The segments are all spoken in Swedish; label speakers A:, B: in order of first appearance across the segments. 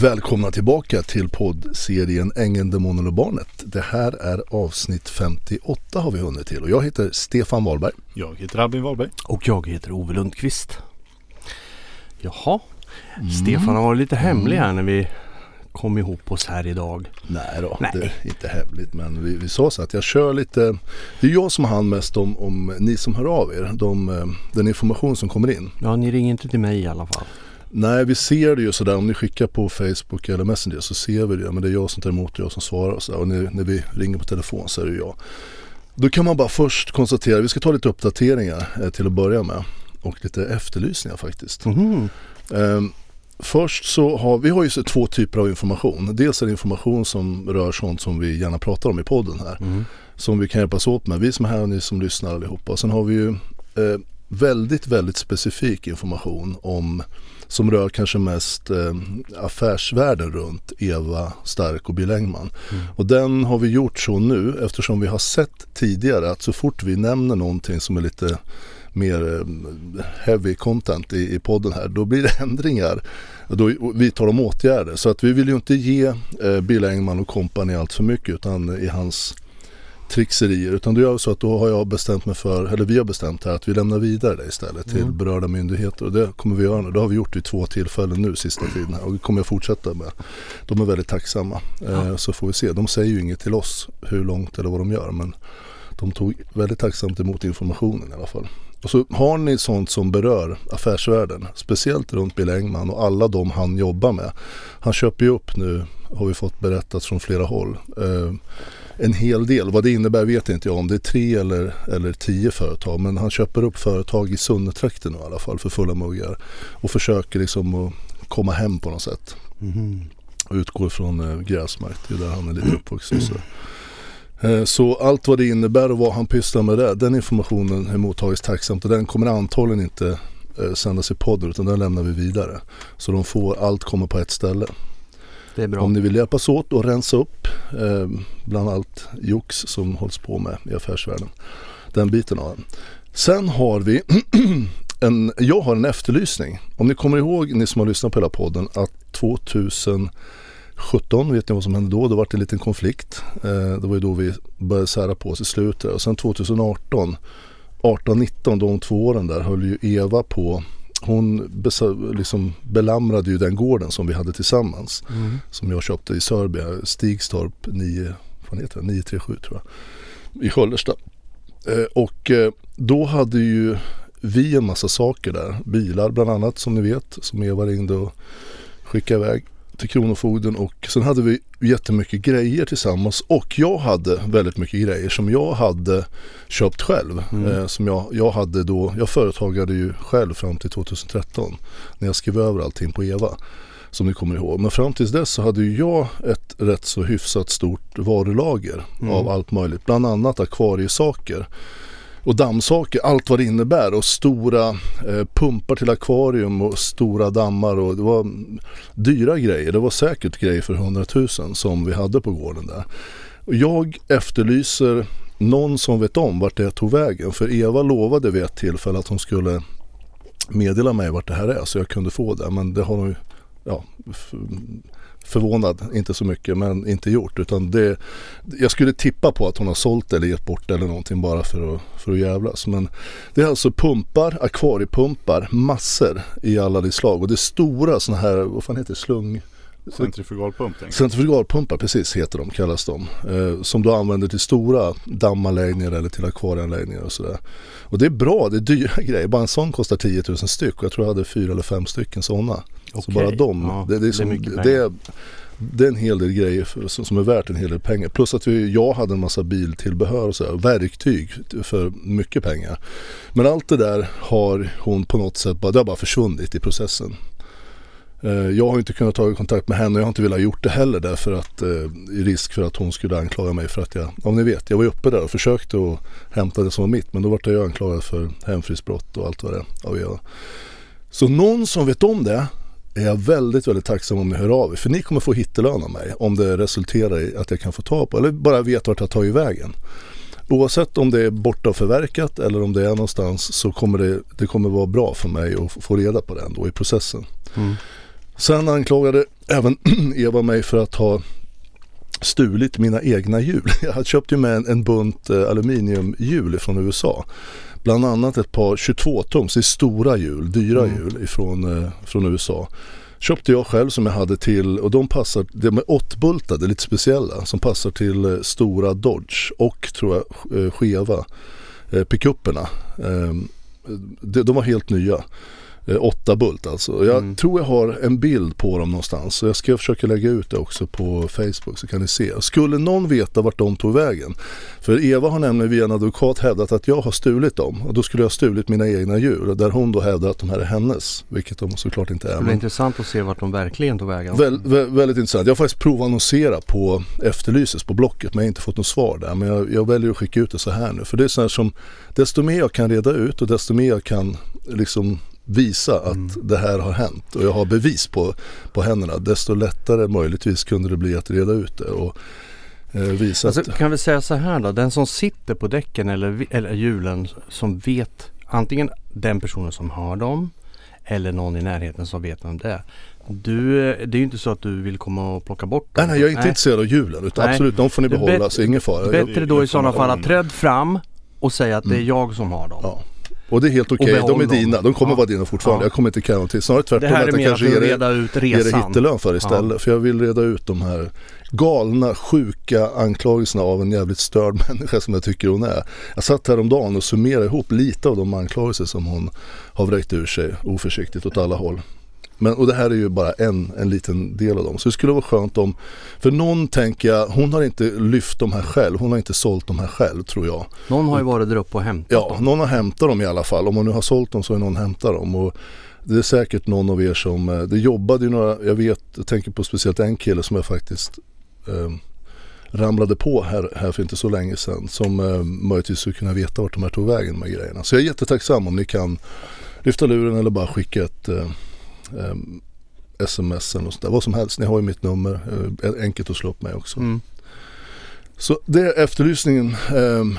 A: Välkomna tillbaka till poddserien Ängeln, Demonen och Barnet. Det här är avsnitt 58 har vi hunnit till och jag heter Stefan Wahlberg.
B: Jag heter Albin Wahlberg.
C: Och jag heter Ove Lundqvist. Jaha, mm. Stefan har varit lite hemlig här när vi kom ihop oss här idag.
A: Nej då, Nej. det är inte hemligt men vi, vi sa så att jag kör lite, det är jag som har hand mest om, om ni som hör av er, de, eh, den information som kommer in.
C: Ja, ni ringer inte till mig i alla fall.
A: Nej, vi ser det ju sådär. Om ni skickar på Facebook eller Messenger så ser vi det. Men det är jag som tar emot och jag som svarar. Så och när, när vi ringer på telefon så är det jag. Då kan man bara först konstatera, vi ska ta lite uppdateringar eh, till att börja med. Och lite efterlysningar faktiskt. Mm. Um, Först så har vi har ju två typer av information. Dels är det information som rör sånt som vi gärna pratar om i podden här. Mm. Som vi kan hjälpas åt med. Vi som är här och ni som lyssnar allihopa. Sen har vi ju eh, väldigt, väldigt specifik information om som rör kanske mest eh, affärsvärlden runt Eva Stark och Bill Engman. Mm. Och den har vi gjort så nu eftersom vi har sett tidigare att så fort vi nämner någonting som är lite mer eh, heavy content i, i podden här, då blir det ändringar. Då vidtar de åtgärder. Så att vi vill ju inte ge eh, Bill Engman och kompani allt för mycket utan i hans trixerier. Utan då gör så att då har jag bestämt mig för, eller vi har bestämt här att vi lämnar vidare det istället till mm. berörda myndigheter. Och det kommer vi göra nu. Det har vi gjort vid två tillfällen nu sista tiden och det kommer jag fortsätta med. De är väldigt tacksamma. Ja. Eh, så får vi se. De säger ju inget till oss hur långt eller vad de gör. Men de tog väldigt tacksamt emot informationen i alla fall. Och så har ni sånt som berör affärsvärlden, speciellt runt Bill Engman och alla de han jobbar med. Han köper ju upp nu, har vi fått berättat från flera håll. Eh, en hel del. Vad det innebär vet inte jag om det är tre eller, eller tio företag. Men han köper upp företag i Sunnetrakten i alla fall för fulla muggar. Och försöker liksom att komma hem på något sätt. Mm. Och utgår från eh, gräsmark, det är där han är lite uppvuxen. Så. Eh, så allt vad det innebär och vad han pysslar med där, den informationen är mottagits tacksamt och den kommer antagligen inte eh, sändas i podden utan den lämnar vi vidare. Så de får, allt kommer på ett ställe.
C: Det är bra.
A: Om ni vill hjälpas åt och rensa upp eh, bland allt jox som hålls på med i affärsvärlden. Den biten av den. Sen har vi en, jag har en efterlysning. Om ni kommer ihåg, ni som har lyssnat på hela podden, att 2017, vet ni vad som hände då? Då var det en liten konflikt. Eh, det var ju då vi började sära på oss i slutet. Och sen 2018, 18-19, de två åren där höll ju Eva på hon liksom belamrade ju den gården som vi hade tillsammans. Mm. Som jag köpte i Sörbia, Stigstorp 9, vad heter det, 937 tror jag. I Sköllersta. Eh, och eh, då hade ju vi en massa saker där. Bilar bland annat som ni vet. Som Eva ringde och skickade iväg till Kronofogden och sen hade vi jättemycket grejer tillsammans och jag hade väldigt mycket grejer som jag hade köpt själv. Mm. Eh, som jag, jag hade då, jag företagade ju själv fram till 2013 när jag skrev över allting på Eva som ni kommer ihåg. Men fram tills dess så hade ju jag ett rätt så hyfsat stort varulager mm. av allt möjligt. Bland annat akvariesaker och dammsaker, allt vad det innebär och stora eh, pumpar till akvarium och stora dammar och det var dyra grejer. Det var säkert grejer för 100 000 som vi hade på gården där. Och jag efterlyser någon som vet om vart det tog vägen för Eva lovade vid ett tillfälle att hon skulle meddela mig vart det här är så jag kunde få det men det har hon ju ja, förvånad, inte så mycket, men inte gjort. Utan det, jag skulle tippa på att hon har sålt eller gett bort eller någonting bara för att, för att jävlas. Men det är alltså pumpar, akvariepumpar, massor i alla de slag. Och det är stora sådana här, vad fan heter det, slung...
B: Centrifugalpump?
A: Centrifugalpumpar, precis heter de, kallas de. Eh, som du använder till stora dammanläggningar eller till akvarieanläggningar och sådär. Och det är bra, det är dyra grejer. Bara en sån kostar 10 000 styck och jag tror jag hade fyra eller fem stycken sådana. Okay. Så bara de, ja, det, det, är som, det, är det, är en hel del grejer för, som är värt en hel del pengar. Plus att vi, jag hade en massa biltillbehör och så här, verktyg för mycket pengar. Men allt det där har hon på något sätt bara, det har bara försvunnit i processen. Eh, jag har inte kunnat ta kontakt med henne och jag har inte velat gjort det heller därför att eh, risk för att hon skulle anklaga mig för att jag, om ni vet, jag var uppe där och försökte att hämta det som var mitt men då var jag anklagad för hemfridsbrott och allt vad det är. Så någon som vet om det är jag väldigt, väldigt tacksam om ni hör av er. För ni kommer få hittelön av mig om det resulterar i att jag kan få ta på eller bara vet vart jag tar vägen. Oavsett om det är borta och förverkat eller om det är någonstans så kommer det, det kommer vara bra för mig att få reda på det ändå i processen. Mm. Sen anklagade även Eva mig för att ha stulit mina egna hjul. Jag köpte ju med en, en bunt eh, aluminiumhjul från USA. Bland annat ett par 22-tums, det är stora hjul, dyra
C: Mm.
A: hjul ifrån, eh, från USA. Köpte jag själv som jag hade till och de passar, de är åttbultade, lite speciella, som passar till eh, stora Dodge och tror jag eh, skeva eh, pickupperna. Eh, de, de var helt nya. Eh, åtta bult alltså. Jag
C: Mm.
A: tror jag har en bild på dem någonstans. Så jag ska försöka lägga ut det också på Facebook så kan ni se. Skulle någon veta vart de tog vägen. För Eva har nämligen via en advokat hävdat att jag har stulit dem. Och då skulle jag ha stulit mina egna djur. Där hon då hävdar att de här är hennes. Vilket de såklart inte är.
C: Det blir
A: Men
C: intressant att se vart de verkligen tog vägen.
A: Väl, vä- väldigt intressant. Jag har faktiskt provannonserat på Efterlyses på Blocket men jag har inte fått något svar där. Men jag, jag väljer att skicka ut det så här nu. För det är så här som, desto mer jag kan reda ut och desto mer jag kan liksom visa att
C: Mm.
A: det här har hänt och jag har bevis på, på händerna. Desto lättare möjligtvis kunde det bli att reda ut det och eh, visa
C: Alltså,
A: att
C: kan vi säga så här då, den som sitter på däcken eller, eller hjulen som vet antingen den personen som har dem eller någon i närheten som vet vem det är. Du, eh, det är ju inte så att du vill komma och plocka bort dem.
A: Nej, nej, jag är inte intresserad av hjulen utan
C: Nej.
A: absolut, de får ni behålla så ingen fara. Jag,
C: Bättre då i sådana fall att
B: information.
C: träd fram och säga att det är
A: Mm.
C: jag som har dem.
A: Ja. Och det är helt okej,
C: behåll
A: de är dina, de kommer
C: Ja.
A: vara dina fortfarande.
C: Ja.
A: Jag kommer inte kräva någonting, snarare tvärtom
C: Det här
A: att
C: är
A: jag
C: mer
A: kanske ger
C: att
A: er
C: reda ut
A: ge det
C: resan.
A: hittelön för istället. För jag vill reda ut de här galna, sjuka anklagelserna av en jävligt störd människa som jag tycker hon är. Jag satt häromdagen och summerade ihop lite av de anklagelser som hon har vräkt ur sig oförsiktigt åt alla håll. Men, och det här är ju bara en, en liten del av dem. Så det skulle vara skönt om, för någon tänker jag, hon har inte lyft de här själv, hon har inte sålt de här själv tror jag.
C: Någon har ju varit där uppe och hämtat
A: Ja,
C: dem.
A: någon har hämtat dem i alla fall. Om man nu har sålt dem så har någon hämtat dem. Och det är säkert någon av er som, eh, det jobbade ju några, jag vet, jag tänker på speciellt en kille som jag faktiskt eh, ramlade på här, här för inte så länge sedan. Som eh, möjligtvis skulle kunna veta vart de här tog vägen med grejerna. Så jag är jättetacksam om ni kan lyfta luren eller bara skicka ett eh, sms eller något sånt där. Vad som helst, ni har ju mitt nummer. Eh, enkelt att slå upp mig också.
C: Mm.
A: Så det är efterlysningen ehm,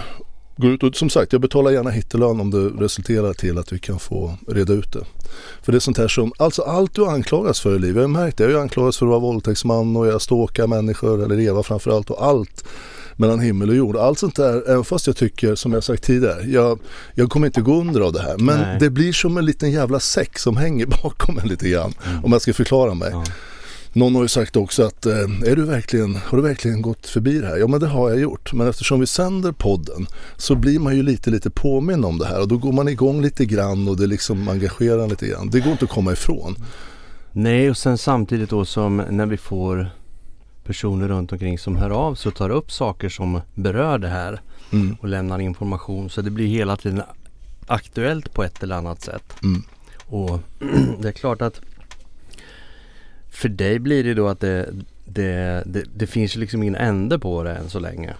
A: går ut och som sagt jag betalar gärna hittelön om det resulterar till att vi kan få reda ut det. För det är sånt här som, alltså allt du anklagas för i livet, jag har märkt det, jag har ju anklagats för att vara våldtäktsman och jag stalkar människor eller Eva framförallt och allt mellan himmel och jord. Allt sånt där, även fast jag tycker som jag sagt tidigare, jag, jag kommer inte gå under av det här. Men
C: Nej.
A: det blir som en liten jävla säck som hänger bakom en lite grann. Om jag ska förklara mig.
C: Ja.
A: Någon har ju sagt också att eh, är du verkligen, har du verkligen gått förbi det här? Ja men det har jag gjort. Men eftersom vi sänder podden så blir man ju lite lite påminn om det här och då går man igång lite grann och det liksom engagerar en lite grann. Det går inte att komma ifrån.
C: Nej och sen samtidigt då som när vi får personer runt omkring som hör av sig och tar upp saker som berör det här
A: Mm.
C: och lämnar information så det blir hela tiden aktuellt på ett eller annat sätt.
A: Mm.
C: Och det är klart att för dig blir det då att det, det, det, det finns liksom ingen ände på det än så länge.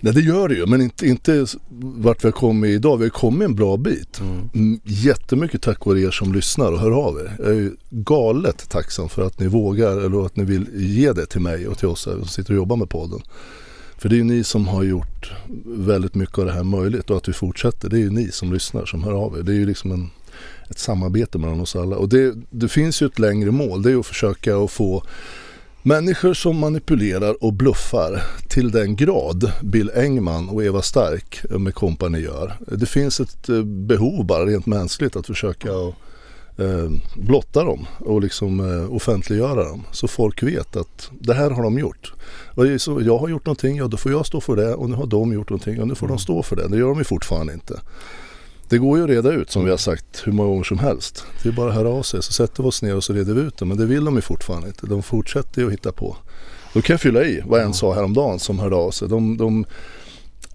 A: Nej det gör det ju men inte, inte vart vi har kommit idag. Vi har kommit en bra bit.
C: Mm.
A: Mm, Jättemycket tack vare er som lyssnar och hör av er. Jag är ju galet tacksam för att ni vågar eller att ni vill ge det till mig och till oss som sitter och jobbar med podden. För det är ju ni som har gjort väldigt mycket av det här möjligt och att vi fortsätter. Det är ju ni som lyssnar som hör av er. Det är ju liksom en, ett samarbete mellan oss alla. Och det, det finns ju ett längre mål. Det är att försöka att få Människor som manipulerar och bluffar till den grad Bill Engman och Eva Stark med kompani gör. Det finns ett eh, behov bara rent mänskligt att försöka eh, blotta dem och liksom eh, offentliggöra dem. Så folk vet att det här har de gjort. Och så, jag har gjort någonting, ja då får jag stå för det och nu har de gjort någonting och nu får de stå för det. Det gör de ju fortfarande inte. Det går ju att reda ut som vi har sagt hur många gånger som helst. Det är bara att höra av sig så sätter vi oss ner och så reder vi ut det. Men det vill de ju fortfarande inte. De fortsätter ju att hitta på. Då kan jag fylla i vad en sa häromdagen som hörde av sig. De, de,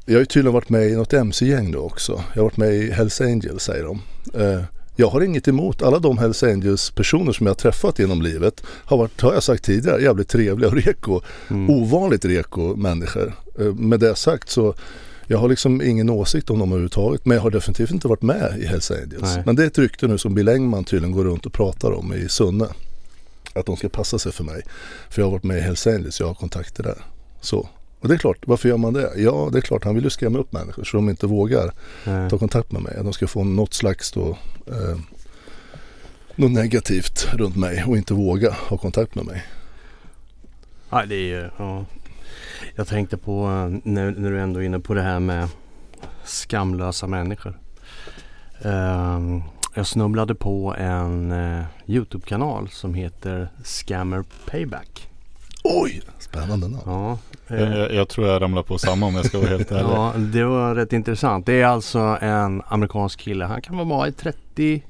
A: jag har ju tydligen varit med i något MC-gäng då också. Jag har varit med i Hells Angels säger de. Eh, jag har inget emot alla de Hells Angels personer som jag har träffat genom livet. Har varit, har jag sagt tidigare, jävligt trevliga och reko.
C: Mm.
A: Ovanligt reko människor. Eh, med det sagt så jag har liksom ingen åsikt om dem överhuvudtaget. Men jag har definitivt inte varit med i Hells Angels.
C: Nej.
A: Men det är ett rykte nu som Bill Engman tydligen går runt och pratar om i Sunne. Att de ska passa sig för mig. För jag har varit med i Hells Angels, jag har kontakter där. Så. Och det är klart, varför gör man det? Ja, det är klart, han vill ju skrämma upp människor så de inte vågar
C: Nej.
A: ta kontakt med mig. De ska få något slags då, eh, något negativt runt mig och inte våga ha kontakt med mig.
C: Nej, det är ju, ja. Jag tänkte på eh, när, när du ändå är inne på det här med skamlösa människor. Ehm, jag snubblade på en eh, Youtube-kanal som heter Scammer Payback.
A: Oj, spännande namn.
C: Ja, eh,
B: Jag, jag, tror jag ramlar på samma om jag ska vara helt ärlig.
C: ja, det var rätt intressant. Det är alltså en amerikansk kille. Han kan vara i 30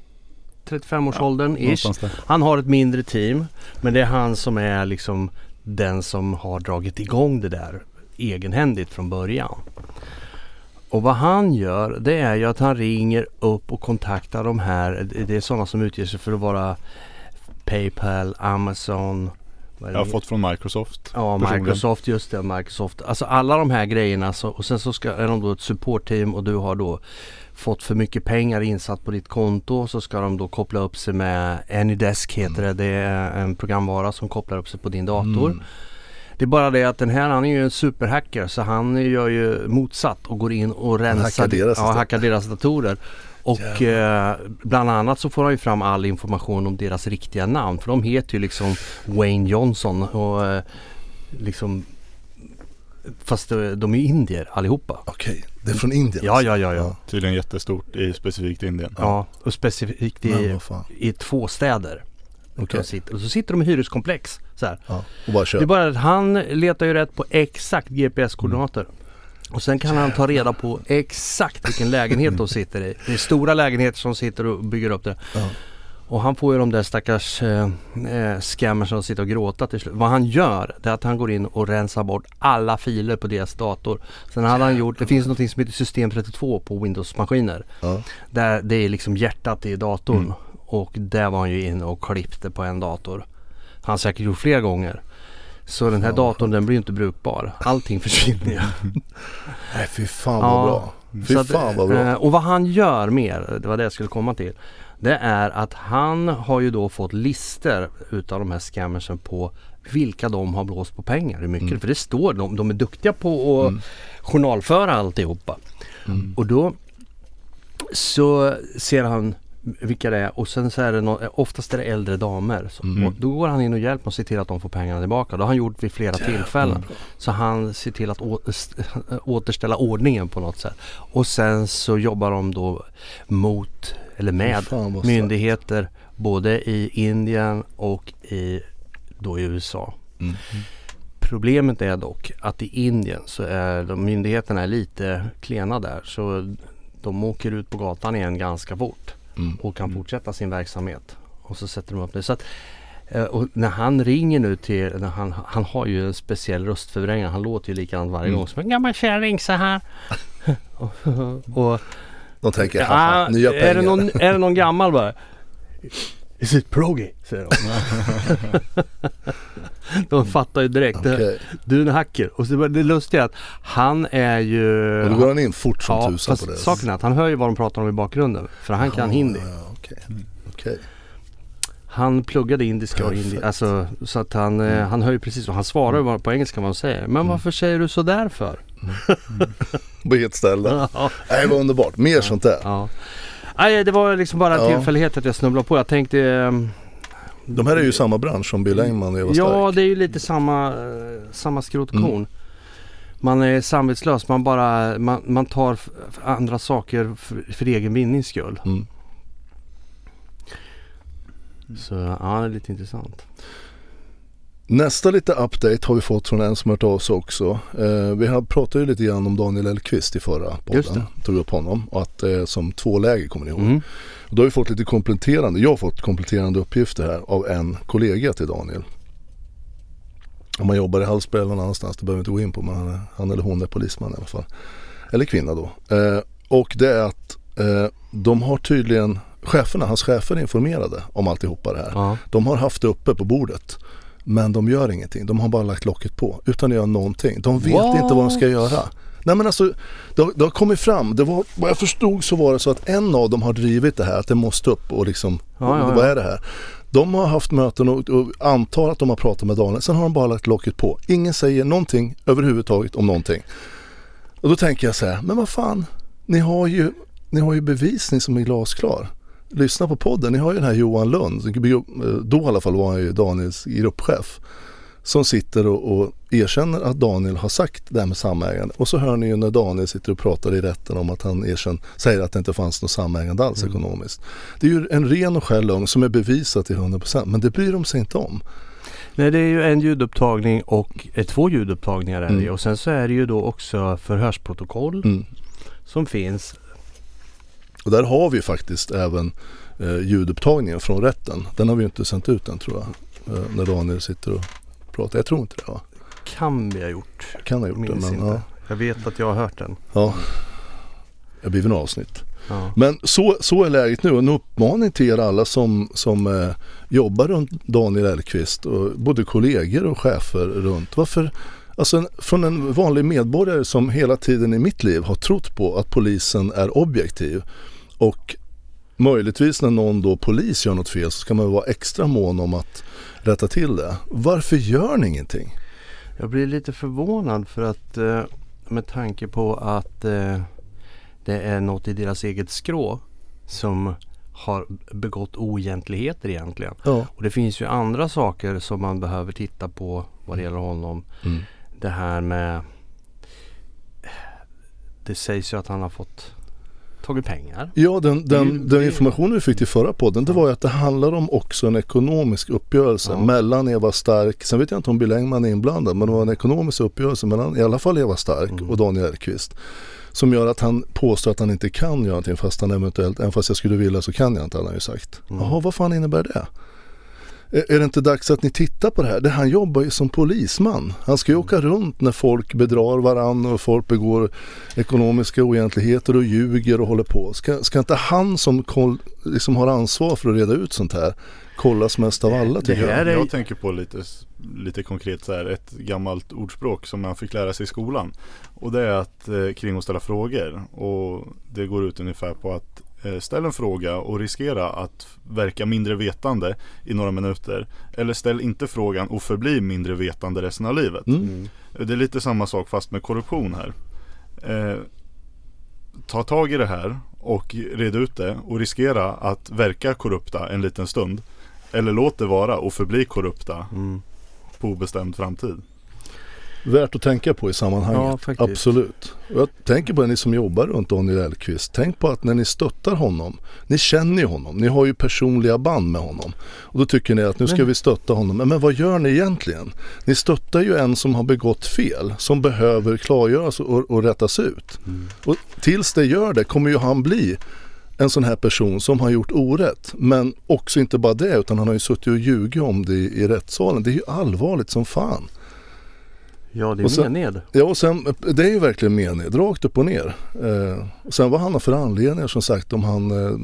C: 35-årsåldern ish. Han har ett mindre team men det är han som är liksom den som har dragit igång det där egenhändigt från början. Och vad han gör det är ju att han ringer upp och kontaktar de här. Det är sådana som utger sig för att vara Paypal, Amazon. vad är
B: Jag har fått från Microsoft.
C: Ja,
B: personligen.
C: Microsoft, just det, Microsoft. Alltså alla de här grejerna så, och sen så ska, är de då ett supportteam och du har då fått för mycket pengar insatt på ditt konto så ska de då koppla upp sig med Anydesk heter det. Det är en programvara som kopplar upp sig på din dator.
A: Mm.
C: Det är bara det att den här han är ju en superhacker så han gör ju motsatt och går in och rensar
A: hackar deras
C: ja, hackar deras datorer. Och eh, bland annat så får han ju fram all information om deras riktiga namn för de heter ju liksom Wayne Johnson och eh, liksom Fast eh, de är ju indier allihopa.
A: Okej, det är från Indien.
C: Ja, ja, ja, ja.
A: Ja.
B: Tydligen jättestort i specifikt Indien.
C: Ja, och specifikt i, i två städer. Sitter, och så sitter de i hyreskomplex. Så här.
A: Ja. Och bara kör.
C: Det är bara att han letar ju rätt på exakt GPS-koordinater. Och sen kan han ta reda på exakt vilken lägenhet de sitter i. Det är stora lägenheter som sitter och bygger upp det.
A: Ja.
C: Och han får ju de där stackars eh, eh, scammers som sitter och gråter till slut. Vad han gör det är att han går in och rensar bort alla filer på deras dator. Sen hade han gjort, det finns något som heter system 32 på Windows-maskiner.
A: Ja.
C: Där det är liksom hjärtat i datorn.
A: Mm.
C: Och där var han ju inne och klippte på en dator. Han har säkert gjort flera gånger. Så den här datorn den blir ju inte brukbar. Allting försvinner ju.
A: Nej fy fan vad
C: Ja.
A: bra. Fy
C: att,
A: fan vad bra.
C: eh, Och vad han gör mer, det var det jag skulle komma till. Det är att han har ju då fått lister utav de här scammersen på vilka de har blåst på pengar. Hur mycket.
A: Mm.
C: För det står, de, de är duktiga på att
A: Mm.
C: journalföra alltihopa.
A: Mm.
C: Och då så ser han vilka det är och sen så är det no, oftast är det äldre damer. Så,
A: Mm.
C: då går han in och hjälper och ser till att de får pengarna tillbaka. Det har han gjort vid flera tillfällen. Så han ser till att återställa ordningen på något sätt. Och sen så jobbar de då mot, eller med myndigheter både i Indien och i, då i USA.
A: Mm.
C: Problemet är dock att i Indien så är de myndigheterna är lite klena där. Så de åker ut på gatan igen ganska fort
A: Mm.
C: och kan fortsätta sin verksamhet. Och så sätter de upp det. Så att, eh, och när han ringer nu till, när han, han har ju en speciell röstförvrängare. Han låter ju likadant varje
A: Mm.
C: gång. Som en gammal kärring så här. och,
A: De tänker,
C: ja,
A: nya pengar.
C: är, det någon, är det någon gammal bara? Is it Progi? Säger de. de fattar ju direkt.
A: Okej.
C: Du är en hacker. Och så, var det lustiga är att han är ju...
A: Och då går han in fort som
C: ja,
A: tusan på det.
C: saken är att han hör ju vad de pratar om i bakgrunden. För han kan
A: Ja,
C: hindi.
A: Ja, okej. Okej.
C: Han pluggade indiska och hindi. Alltså, så att han, eh, han hör ju precis och han svarar ju bara på engelska vad han säger. Men varför säger du så där för?
A: På ett ställe.
C: ja.
A: Nej, vad underbart. Mer sånt där.
C: ja. Nej, det var liksom bara en
A: Ja.
C: tillfällighet att jag snubblade på. Jag tänkte...
A: De här är ju samma bransch som Bill Engman och Eva
C: Ja,
A: Stark.
C: det är ju lite samma, eh, samma skrot och
A: Mm.
C: Man är samvetslös. Man bara man, man tar andra saker för, för egen vinnings skull.
A: Mm.
C: Så ja, det är lite intressant.
A: Nästa lite update har vi fått från en som hört av sig också. Eh, vi har pratat ju lite grann om Daniel Elkvist i förra podden. Tog upp honom och att är som två läger kommer ni ihåg.
C: Mm.
A: Och då har vi fått lite kompletterande, jag har fått kompletterande uppgifter här av en kollega till Daniel. Om man jobbar i Hallsberg eller någon annanstans, det behöver vi inte gå in på men han, eller hon är polisman i alla fall. Eller kvinna då. Eh, och det är att eh, de har tydligen, cheferna, hans chefer är informerade om alltihopa det här.
C: Ja.
A: De har haft det uppe på bordet. Men de gör ingenting. De har bara lagt locket på utan att göra någonting. De vet
C: What?
A: inte vad de ska göra. Nej men alltså, det har, det har kommit fram. Det var, vad jag förstod så var det så att en av dem har drivit det här att det måste upp och liksom,
C: Ja, ja,
A: vad är det här? De har haft möten och, och antar att de har pratat med Daniel. Sen har de bara lagt locket på. Ingen säger någonting överhuvudtaget om någonting. Och då tänker jag så här, men vad fan, ni har ju, ni har ju bevisning som är glasklar. lyssna på podden. Ni har ju den här Johan Lund, då i alla fall var han ju Daniels gruppchef. Som sitter och, och erkänner att Daniel har sagt det här med samägande. Och så hör ni ju när Daniel sitter och pratar i rätten om att han erkänner, säger att det inte fanns något samägande alls mm. ekonomiskt. Det är ju en ren och skär lögn som är bevisat till 100% men det bryr de sig inte om.
C: Nej det är ju en ljudupptagning och eh, två ljudupptagningar är det mm. och sen så är det ju då också förhörsprotokoll mm. som finns.
A: Och där har vi faktiskt även eh, ljudupptagningen från rätten. Den har vi inte sänt ut än tror jag. Eh, när Daniel sitter och pratar. Jag tror inte det va?
C: Kan vi ha gjort.
A: Kan ha gjort det men ja.
C: Jag vet att jag har hört den.
A: Ja. Det blir väl avsnitt. Ja. Men så, så är läget nu. En uppmaning till er alla som, som eh, jobbar runt Daniel Elkvist. Och både kollegor och chefer runt. Varför, alltså från en vanlig medborgare som hela tiden i mitt liv har trott på att polisen är objektiv. Och möjligtvis när någon då polis gör något fel så ska man vara extra mån om att rätta till det. Varför gör ni ingenting?
C: Jag blir lite förvånad för att eh, med tanke på att eh, det är något i deras eget skrå som har begått oegentligheter egentligen. Ja. Och det finns ju andra saker som man behöver titta på vad det gäller honom. Mm. Det här med Det sägs ju att han har fått tagit pengar.
A: Ja, den, den, den informationen vi fick till förra podden det var ju att det handlar om också en ekonomisk uppgörelse ja. mellan Eva Stark, sen vet jag inte om Bill Engman är inblandad, men det var en ekonomisk uppgörelse mellan i alla fall Eva Stark mm. och Daniel Elfqvist. Som gör att han påstår att han inte kan göra någonting fast han eventuellt, även fast jag skulle vilja så kan jag inte, han har ju sagt. Mm. Jaha, vad fan innebär det? Är det inte dags att ni tittar på det här? Det, han jobbar ju som polisman. Han ska ju åka runt när folk bedrar varann och folk begår ekonomiska oegentligheter och ljuger och håller på. Ska, ska inte han som koll, liksom har ansvar för att reda ut sånt här kollas mest av alla
B: tycker jag. Jag tänker på lite, lite konkret så här, ett gammalt ordspråk som man fick lära sig i skolan. Och det är att eh, kring att ställa frågor. Och det går ut ungefär på att ställ en fråga och riskera att verka mindre vetande i några minuter. Eller ställ inte frågan och förbli mindre vetande resten av livet. Mm. mm. Det är lite samma sak fast med korruption här. Eh, ta tag i det här och red ut det och riskera att verka korrupta en liten stund. Eller låt det vara och förbli korrupta mm. på obestämd framtid.
A: Värt att tänka på i sammanhanget. Ja, Absolut. Och jag tänker på det ni som jobbar runt Daniel Elfqvist. Tänk på att när ni stöttar honom, ni känner ju honom, ni har ju personliga band med honom. Och då tycker ni att nu ska men... vi stötta honom. Men, men vad gör ni egentligen? Ni stöttar ju en som har begått fel, som behöver klargöras och, och rättas ut. Mm. Och tills det gör det kommer ju han bli en sån här person som har gjort orätt. Men också inte bara det utan han har ju suttit och ljugit om det i, i rättssalen. Det är ju allvarligt som fan.
C: Ja det är sen, mened.
A: Ja och sen, det är ju verkligen mened, rakt upp och ner. Eh, och sen vad han har för anledningar som sagt om han, eh,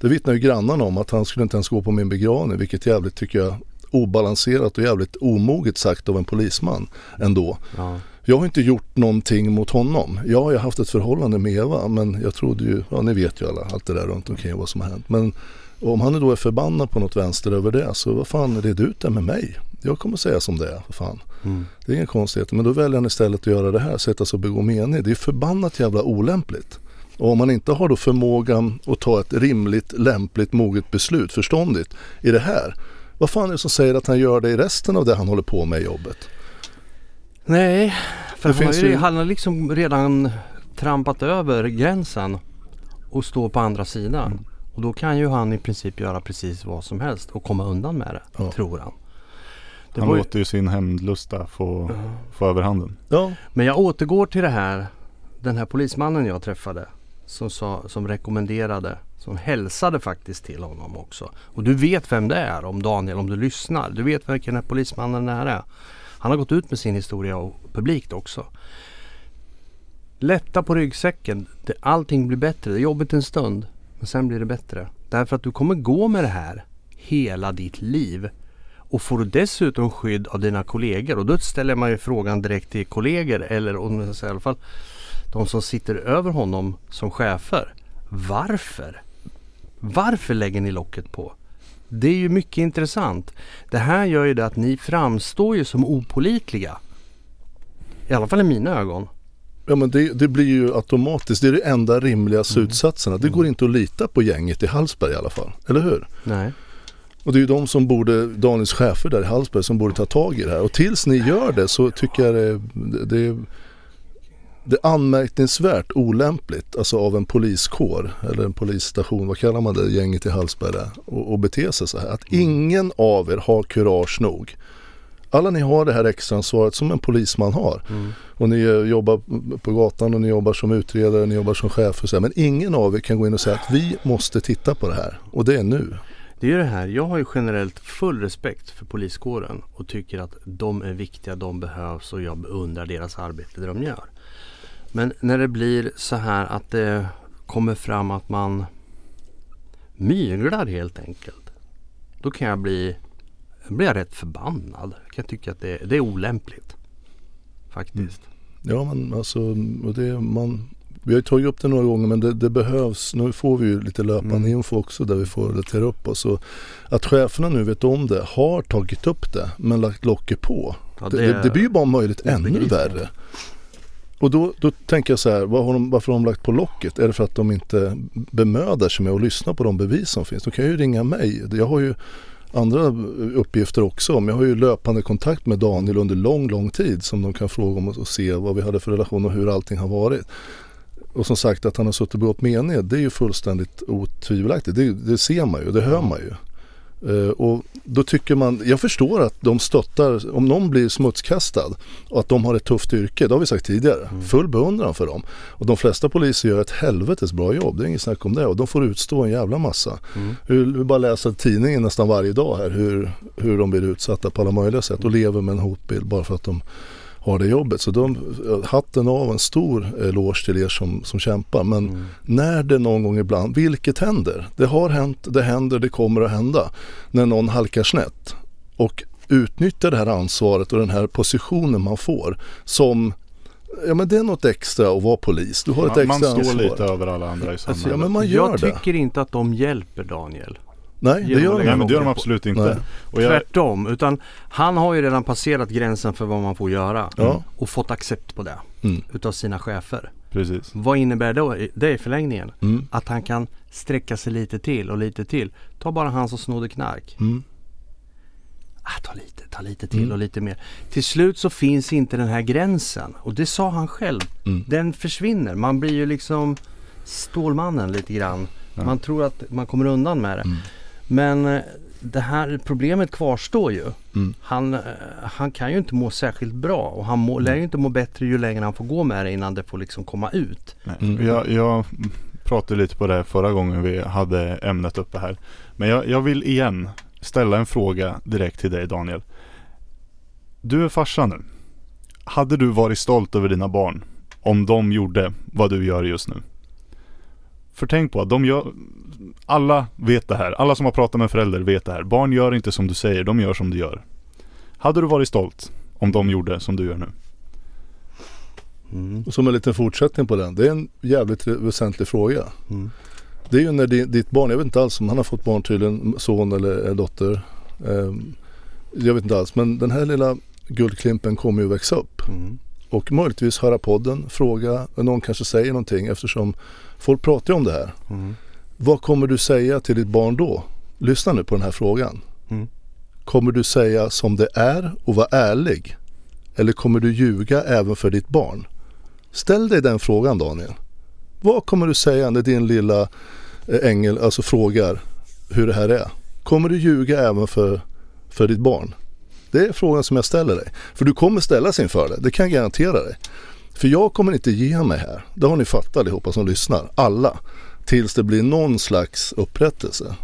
A: det vittnar ju grannarna om att han skulle inte ens gå på min begravning vilket jävligt tycker jag obalanserat och jävligt omoget sagt av en polisman ändå. Ja. Jag har inte gjort någonting mot honom. Ja, jag har haft ett förhållande med Eva men jag trodde ju, ja ni vet ju alla allt det där runt omkring vad som har hänt. Men om han då är förbannad på något vänster över det så vad fan red ut det med mig. Jag kommer säga som det är för fan. Mm. Det är inga konstigheter. Men då väljer han istället att göra det här, sätta sig och begå mening. Det är förbannat jävla olämpligt. Och om man inte har då förmågan att ta ett rimligt, lämpligt, moget beslut, förståndigt i det här. Vad fan är det som säger att han gör det i resten av det han håller på med i jobbet?
C: Nej, för han har, ju, ju... han har liksom redan trampat över gränsen och står på andra sidan. Mm. Och då kan ju han i princip göra precis vad som helst och komma undan med det, ja. tror han.
B: Det han låter ju sin hämndlusta få, uh. få överhanden.
C: Ja. Men jag återgår till det här. Den här polismannen jag träffade. Som, sa, som rekommenderade. Som hälsade faktiskt till honom också. Och du vet vem det är om Daniel, om du lyssnar. Du vet vilken den här polismannen är. Han har gått ut med sin historia och publikt också. Lätta på ryggsäcken. Det, allting blir bättre. Det är jobbigt en stund. Men sen blir det bättre. Därför att du kommer gå med det här hela ditt liv. Och får du dessutom skydd av dina kollegor och då ställer man ju frågan direkt till kollegor eller om i alla fall de som sitter över honom som chefer. Varför? Varför lägger ni locket på? Det är ju mycket intressant. Det här gör ju det att ni framstår ju som opolitliga. I alla fall i mina ögon.
A: Ja men det, det blir ju automatiskt, det är det enda rimliga
C: Mm.
A: slutsatserna. Det går inte att lita på gänget i Hallsberg i alla fall, eller hur?
C: Nej.
A: Och det är ju de som borde, Daniels chefer där i Hallsberg som borde ta tag i det här. Och tills ni gör det så tycker jag det, det, det är anmärkningsvärt olämpligt alltså av en poliskår eller en polisstation, vad kallar man det, gänget i Hallsberg där, och, och bete sig så här. Att ingen av er har kurage nog. Alla ni har det här extraansvaret som en polisman har.
C: Mm.
A: Och ni jobbar på gatan och ni jobbar som utredare, ni jobbar som chef och så här. Men ingen av er kan gå in och säga att vi måste titta på det här. Och det är nu.
C: Det är ju det här, jag har ju generellt full respekt för poliskåren och tycker att de är viktiga, de behövs och jag beundrar deras arbete det de gör. Men när det blir så här att det kommer fram att man myglar helt enkelt. Då kan jag bli, blir jag rätt förbannad. Jag kan tycka att det, det är olämpligt. Faktiskt. Mm.
A: Ja men alltså, det, man, vi har ju tagit upp det några gånger men det, det behövs, nu får vi ju lite löpande
C: Mm.
A: info också där vi får relatera upp oss. Och att cheferna nu vet om det, har tagit upp det men lagt locket på.
C: Ja,
A: det, det, det blir ju bara om möjligt ännu värre. Och då, då tänker jag så här, vad har de, varför har de lagt på locket? Är det för att de inte bemödar sig med att lyssna på de bevis som finns? De kan ju ringa mig. Jag har ju andra uppgifter också. Men jag har ju löpande kontakt med Daniel under lång, lång tid som de kan fråga om och se vad vi hade för relation och hur allting har varit. Och som sagt att han har suttit och begått mened det är ju fullständigt otvivelaktigt. Det, det ser man ju, det hör man ju. Eh, och då tycker man, jag förstår att de stöttar, om någon blir smutskastad och att de har ett tufft yrke, det har vi sagt tidigare. Full beundran för dem. Och de flesta poliser gör ett helvetes bra jobb, det är inget snack om det. Och de får utstå en jävla massa.
C: Mm.
A: Hur, vi bara läser tidningen nästan varje dag här hur, hur de blir utsatta på alla möjliga sätt och lever med en hotbild bara för att de har det jobbet. Så de, hatten av en stor eloge till er som, som kämpar. Men
C: Mm.
A: när det någon gång ibland, vilket händer? Det har hänt, det händer, det kommer att hända. När någon halkar snett och utnyttjar det här ansvaret och den här positionen man får som Ja men det är något extra att vara polis. Du har ett
B: Man, man
A: extra
B: står
A: ansvar.
B: lite över alla andra i samhället.
A: ja, men man gör
C: jag
A: det.
C: tycker inte att de hjälper Daniel.
A: Nej det gör
C: att
B: Nej men det gör de absolut inte.
A: Nej.
B: Och jag,
C: Tvärtom, utan han har ju redan passerat gränsen för vad man får göra.
A: Ja.
C: Och fått accept på det.
A: Mm.
C: Utav sina chefer.
B: precis.
C: Vad innebär då det i förlängningen?
A: Mm.
C: Att han kan sträcka sig lite till och lite till. Ta bara han som snodde knark.
A: Mm.
C: Ah, ta lite, ta lite till
A: Mm.
C: och lite mer. Till slut så finns inte den här gränsen. Och det sa han själv.
A: Mm.
C: Den försvinner. Man blir ju liksom Stålmannen lite grann.
B: Ja.
C: Man tror att man kommer undan med det. Men eh, det här problemet kvarstår ju.
A: Mm.
C: Han, eh, han kan ju inte må särskilt bra och han må, lär ju inte må bättre ju längre han får gå med det innan det får liksom komma ut.
A: Mm.
B: Jag, jag pratade lite på det förra gången vi hade ämnet uppe här. Men jag, jag vill igen ställa en fråga direkt till dig Daniel. Du är farsa nu. Hade du varit stolt över dina barn om de gjorde vad du gör just nu? För tänk på att de gör, alla vet det här. Alla som har pratat med förälder vet det här. Barn gör inte som du säger, de gör som du gör. Hade du varit stolt om de gjorde som du gör nu?
C: Mm.
A: Och som en liten fortsättning på den. Det är en jävligt väsentlig fråga.
C: Mm.
A: Det är ju när di- ditt barn, jag vet inte alls om han har fått barn tydligen, son eller eller dotter. Ehm, jag vet inte alls men den här lilla guldklimpen kommer ju växa upp.
C: Mm.
A: Och möjligtvis höra podden, fråga, någon kanske säger någonting eftersom folk pratar ju om det här.
C: Mm.
A: Vad kommer du säga till ditt barn då? Lyssna nu på den här frågan.
C: Mm.
A: Kommer du säga som det är och vara ärlig? Eller kommer du ljuga även för ditt barn? Ställ dig den frågan Daniel. Vad kommer du säga när din lilla eh, ängel alltså frågar hur det här är? Kommer du ljuga även för, för ditt barn? Det är frågan som jag ställer dig. För du kommer ställas inför det, det kan jag garantera dig. För jag kommer inte ge mig här. Det har ni fattat allihopa som lyssnar. Alla. Tills det blir någon slags upprättelse.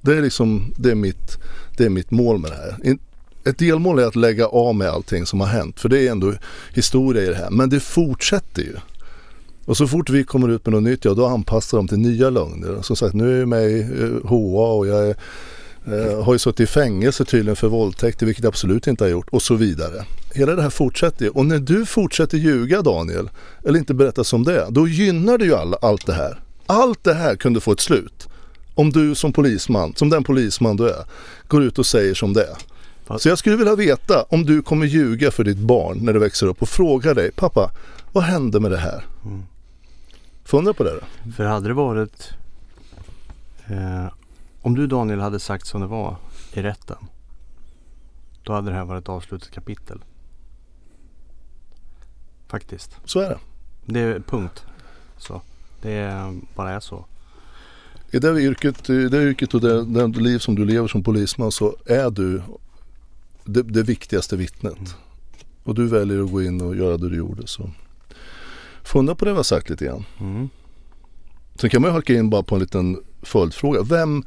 A: Det är liksom, det är mitt, det är mitt mål med det här. Ett delmål är att lägga av med allting som har hänt. För det är ändå historia i det här. Men det fortsätter ju. Och så fort vi kommer ut med något nytt, ja då anpassar de till nya lögner. Som sagt, nu är jag med i eh, HA och jag är, eh, har ju suttit i fängelse tydligen för våldtäkter, vilket jag absolut inte har gjort. Och så vidare. Hela det här fortsätter ju. Och när du fortsätter ljuga Daniel, eller inte berätta som det är, då gynnar det ju all, allt det här. Allt det här kunde få ett slut. Om du som polisman, som den polisman du är, går ut och säger som det är. Så jag skulle vilja veta om du kommer ljuga för ditt barn när det växer upp och fråga dig, pappa, vad hände med det här?
C: Mm.
A: Fundera på det då.
C: För hade det varit eh, Om du Daniel hade sagt som det var i rätten. Då hade det här varit ett avslutat kapitel. Faktiskt.
A: Så är det.
C: Det är punkt. Så. Det är, bara är så.
A: I det yrket, i det yrket och det, det liv som du lever som polisman så är du det, det viktigaste vittnet. Och du väljer att gå in och göra det du gjorde. Så. Fundera på det vi har sagt lite grann.
C: Mm.
A: Sen kan man ju halka in bara på en liten följdfråga. Vem,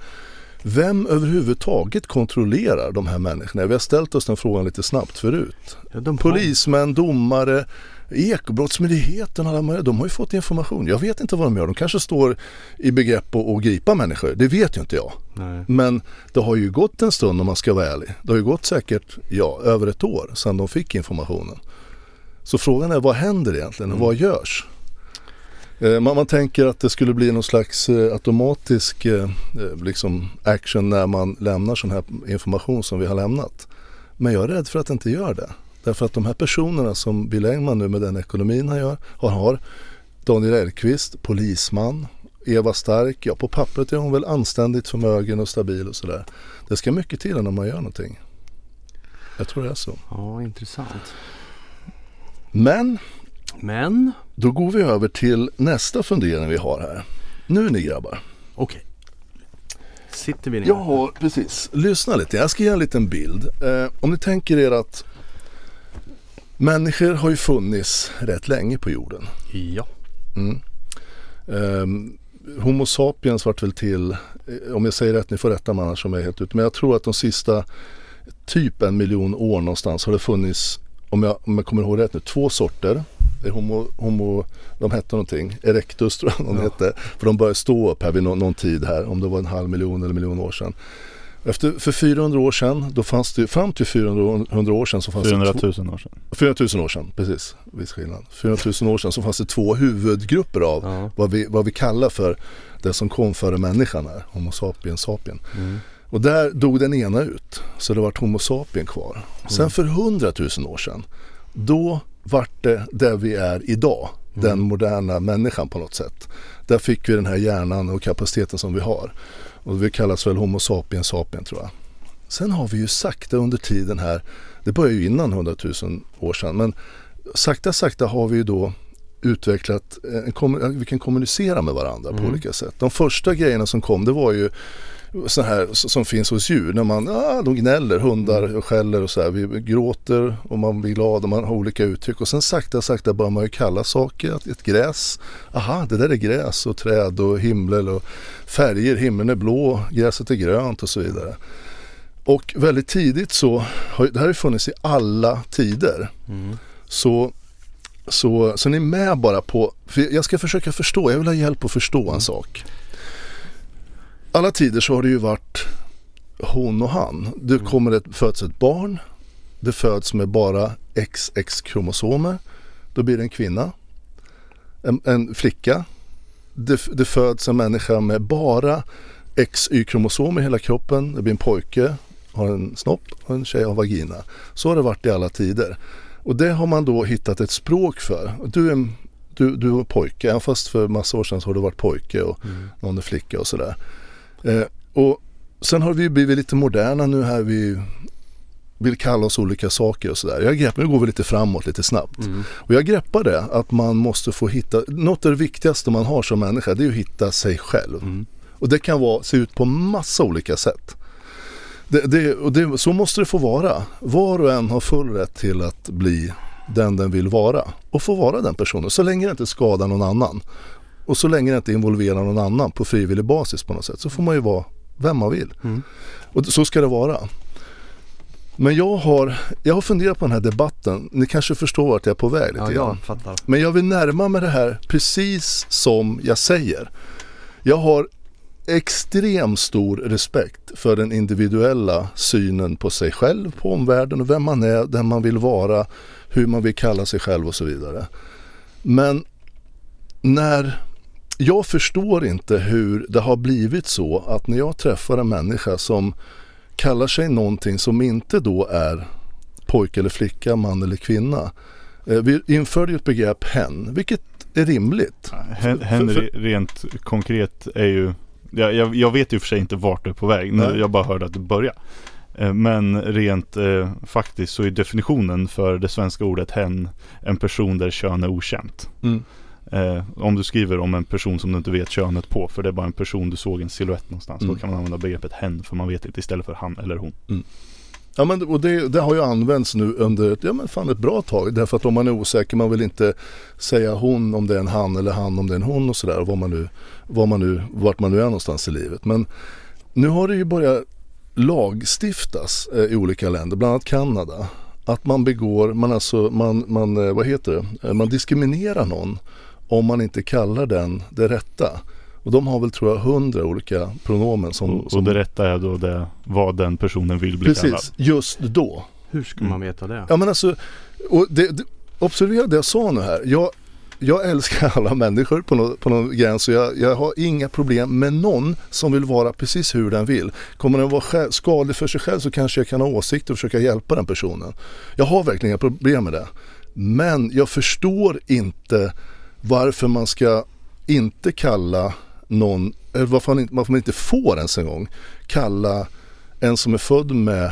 A: vem överhuvudtaget kontrollerar de här människorna? Vi har ställt oss den frågan lite snabbt förut.
C: Ja,
A: Polismän, domare, Ekobrottsmyndigheten, alla de, har ju fått information. Jag vet inte vad de gör. De kanske står i begrepp att, gripa människor. Det vet ju inte jag.
C: Nej.
A: Men det har ju gått en stund om man ska vara ärlig. Det har ju gått säkert, ja, över ett år sedan de fick informationen. Så frågan är vad händer egentligen och vad görs? Eh, Man, man tänker att det skulle bli någon slags eh, automatisk eh, liksom action när man lämnar sån här information som vi har lämnat. Men jag är rädd för att det inte gör det. Därför att de här personerna som Bill Engman nu med den ekonomin han gör, har, har Daniel Elkvist, polisman, Eva Stark, ja på pappret är hon väl anständigt förmögen och stabil och sådär. Det ska mycket till när man gör någonting. Jag tror det är så.
C: Ja, intressant.
A: Men
C: Men
A: då går vi över till nästa fundering vi har här. Nu ni grabbar.
C: okej. Sitter vi ner?
A: Har, precis, lyssna lite. Jag ska ge en liten bild. Eh, om ni tänker er att människor har ju funnits rätt länge på jorden.
C: Ja.
A: Mm. Ehm, Homo sapiens vart väl till, om jag säger rätt, ni får rätta mig annars om jag är helt ute. Men jag tror att de sista typ en miljon år någonstans har det funnits, om jag, om jag kommer ihåg rätt nu, två sorter. Det är homo, homo, de hette någonting, erectus tror jag de
C: Ja.
A: hette. För de började stå upp här vid någon, någon tid här, om det var en halv miljon eller miljon år sedan. Efter, för 400 år sedan, då fanns det, fram till 400 år sedan så fanns
B: 400
A: det två,
B: 000 år sedan.
A: 400 000 år sedan, precis. Viss skillnad. 400 000 år sedan så fanns det två huvudgrupper av
C: Ja.
A: vad, vi, vad vi kallar för det som kom före människan här, Homo sapiens sapien.
C: Mm.
A: Och där dog den ena ut, så det vart Homo sapien kvar. Sen
C: Mm.
A: för 100 000 år sedan, då vart det där vi är idag, den
C: Mm.
A: moderna människan på något sätt. Där fick vi den här hjärnan och kapaciteten som vi har. Och vi kallas väl Homo sapiens sapien tror jag. Sen har vi ju sakta under tiden här, det började ju innan 100 000 år sedan, men sakta sakta har vi ju då utvecklat, en, kommu- vi kan kommunicera med varandra på
C: Mm.
A: olika sätt. De första grejerna som kom det var ju så här som finns hos djur. När man, ah, de gnäller, hundar och skäller och så här. Vi gråter och man blir glad och man har olika uttryck. Och sen sakta sakta börjar man ju kalla saker, ett gräs, aha det där är gräs och träd och himmel och färger. Himlen är blå, gräset är grönt och så vidare. Och väldigt tidigt så, har, det här har ju funnits i alla tider.
C: Mm.
A: Så, så, så ni är med bara på, för jag ska försöka förstå, jag vill ha hjälp att förstå
C: Mm.
A: en sak. Alla tider så har det ju varit hon och han. Det
C: Mm.
A: kommer ett, föds ett barn, det föds med bara XX-kromosomer, då blir det en kvinna, en, en flicka. Det, det föds en människa med bara XY-kromosomer i hela kroppen, det blir en pojke, har en snopp och en tjej har vagina. Så har det varit i alla tider. Och det har man då hittat ett språk för. Du är, du, du är pojke, även fast för massa år sedan så har du varit pojke och
C: Mm.
A: någon är flicka och sådär. Eh, och sen har vi blivit lite moderna nu här. Vi vill kalla oss olika saker och sådär. Jag greppar, nu går vi lite framåt lite snabbt.
C: Mm.
A: Och jag greppar det att man måste få hitta, något av det viktigaste man har som människa det är att hitta sig själv.
C: Mm.
A: Och det kan vara, se ut på massa olika sätt. Det, det, och det, så måste det få vara. Var och en har full rätt till att bli den den vill vara. Och få vara den personen så länge det inte skadar någon annan. Och så länge det inte involverar någon annan på frivillig basis på något sätt så får man ju vara vem man vill.
C: Mm.
A: Och så ska det vara. Men jag har, jag har funderat på den här debatten. Ni kanske förstår vart jag är på väg lite
C: Ja,
A: grann.
C: jag fattar.
A: Men jag vill närma mig det här precis som jag säger. Jag har extremt stor respekt för den individuella synen på sig själv, på omvärlden och vem man är, den man vill vara, hur man vill kalla sig själv och så vidare. Men när jag förstår inte hur det har blivit så att när jag träffar en människa som kallar sig någonting som inte då är pojke eller flicka, man eller kvinna. Eh, vi införde ju ett begrepp hen, vilket är rimligt.
B: Hen, hen
A: För- för-
B: rent konkret är ju jag, jag, jag vet ju för sig inte vart du är på väg. Nu, jag bara hörde att du börjar. Eh, Men rent eh, faktiskt så är definitionen för det svenska ordet hen en person där kön är okänt.
A: Mm.
B: Eh, om du skriver om en person som du inte vet könet på för det är bara en person du såg en silhuett någonstans.
A: Mm.
B: Då kan man använda begreppet hen för man vet inte istället för han eller hon.
A: Ja men och det, det har ju använts nu under ett, ja, men fan ett bra tag. Därför att om man är osäker, man vill inte säga hon om det är en han eller han om det är en hon och sådär. Vad man nu, man nu, vart man nu är någonstans i livet. Men nu har det ju börjat lagstiftas eh, i olika länder, bland annat Kanada. Att man begår, man alltså, man, man, eh, vad heter det, Eh, man diskriminerar någon om man inte kallar den det rätta. Och de har väl tror jag hundra olika pronomen som,
B: och, och det rätta är då det, vad den personen vill bli kallad.
A: Precis, just då.
C: Hur ska
B: Mm.
C: man veta det?
A: Ja men alltså, och det, det, observera det jag sa nu här. Jag, jag älskar alla människor på, nå, på någon gräns och jag, jag har inga problem med någon som vill vara precis hur den vill. Kommer den vara själv, skadlig för sig själv så kanske jag kan ha åsikter och försöka hjälpa den personen. Jag har verkligen inga problem med det. Men jag förstår inte varför man ska inte kalla någon, eller varför man inte, varför man inte får ens en gång kalla en som är född med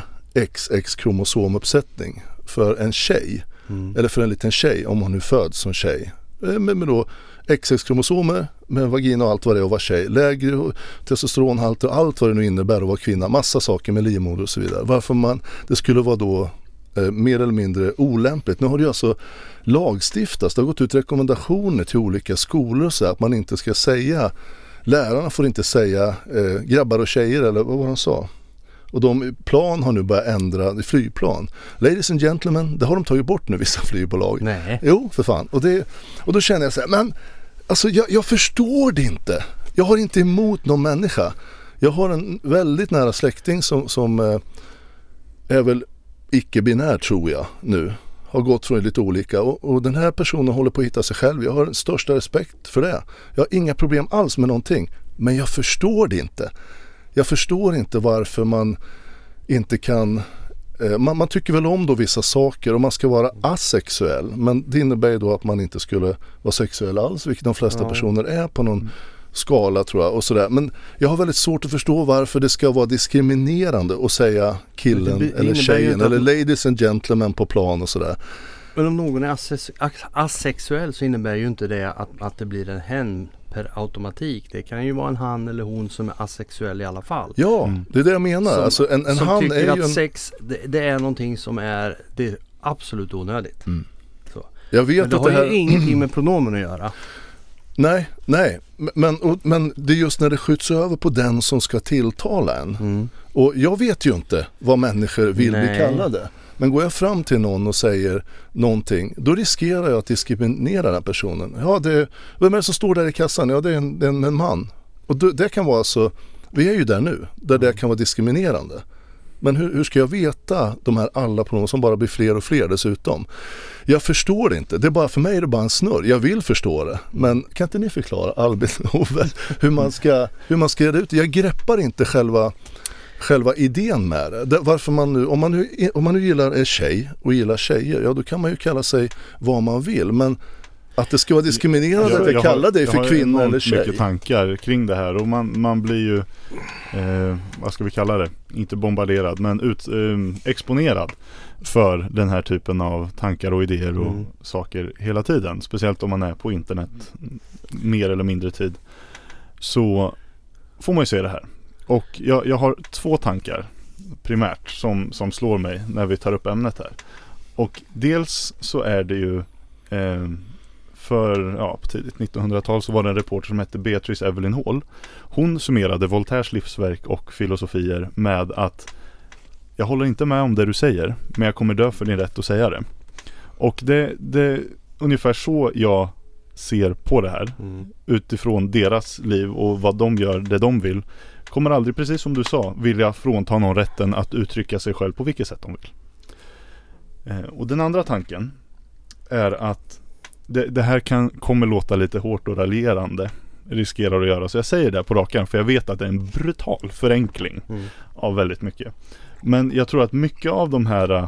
A: XX kromosomuppsättning för en tjej.
C: Mm.
A: Eller för en liten tjej om hon nu föds som tjej. Eh, Med, med då XX-kromosomer med vagina och allt vad det är att vara tjej. Lägre testosteronhalter och allt vad det nu innebär att vara kvinna. Massa saker med livmoder och så vidare. Varför man, det skulle vara då eh, mer eller mindre olämpligt. Nu har ju alltså lagstiftats. Det har gått ut rekommendationer till olika skolor så att man inte ska säga Lärarna får inte säga eh, grabbar och tjejer eller vad var de sa? Och de plan har nu börjat ändra, flygplan. Ladies and gentlemen, det har de tagit bort nu vissa flygbolag.
C: Nej.
A: Jo, för fan. Och, det, och då känner jag så här, men alltså jag, jag förstår det inte. Jag har inte emot någon människa. Jag har en väldigt nära släkting som, som eh, är väl icke-binär tror jag nu. Har gått från lite olika och, och den här personen håller på att hitta sig själv. Jag har den största respekt för det. Jag har inga problem alls med någonting. Men jag förstår det inte. Jag förstår inte varför man inte kan eh, man, man tycker väl om då vissa saker och man ska vara asexuell. Men det innebär ju då att man inte skulle vara sexuell alls, vilket de flesta
C: Ja.
A: personer är på någon skala tror jag. Och sådär. Men jag har väldigt svårt att förstå varför det ska vara diskriminerande att säga killen
C: det- det
A: eller tjejen
C: att-
A: eller ladies and gentlemen på plan och sådär.
C: Men om någon är asex- asexuell så innebär ju inte det att, att det blir en hen per automatik. Det kan ju vara en han eller hon som är asexuell i alla fall.
A: Ja,
B: Mm.
A: det är det jag menar.
C: Som-
A: alltså en, en
C: som
A: han
C: tycker att
A: en...
C: sex det, det är någonting som är, det är absolut onödigt.
A: Jag vet
C: Men det
A: att
C: har
A: det här...
C: ju ingenting med pronomen att göra.
A: Nej, nej. Men, och, men det är just när det skjuts över på den som ska tilltala en.
C: Mm.
A: Och jag vet ju inte vad människor vill bli
C: Nej.
A: kallade. Men går jag fram till någon och säger någonting, då riskerar jag att diskriminera den personen. Ja, det, vem är det som står där i kassan? Ja, det är en, en, en man. Och det, det kan vara så, vi är ju där nu, där det kan vara diskriminerande. Men hur, hur ska jag veta de här alla problemen som bara blir fler och fler dessutom? Jag förstår det inte. Det är bara, för mig är det bara en snurr. Jag vill förstå det. Men kan inte ni förklara, Albin och Ove, hur man ska, hur man ska reda ut det? Jag greppar inte själva själva idén med det. det. Varför man nu, om, man nu, om man nu gillar en tjej och gillar tjejer, ja då kan man ju kalla sig vad man vill. Men att det ska vara diskriminerande att jag,
B: har-
A: kallar dig
B: jag
A: för
B: har
A: kvinna eller tjej.
B: mycket tankar kring det här och man, man blir ju, eh, vad ska vi kalla det, inte bombarderad men ut, eh, exponerad för den här typen av tankar och idéer och
C: Mm.
B: saker hela tiden. Speciellt om man är på internet mer eller mindre tid. Så får man ju se det här. Och jag, jag har två tankar primärt som, som slår mig när vi tar upp ämnet här. Och dels så är det ju eh, för ja, på tidigt 1900-tal så var det en reporter som hette Beatrice Evelyn Hall. Hon summerade Voltaires livsverk och filosofier med att jag håller inte med om det du säger, men jag kommer dö för din rätt att säga det. Och det, det är ungefär så jag ser på det här
C: Mm.
B: utifrån deras liv och vad de gör, det de vill. Kommer aldrig, precis som du sa, vilja frånta någon rätten att uttrycka sig själv på vilket sätt de vill. Eh, och den andra tanken är att det, det här kan, kommer låta lite hårt och raljerande. riskerar att göra. Så jag säger det på rakan för jag vet att det är en brutal förenkling
C: Mm.
B: av väldigt mycket. Men jag tror att mycket av de här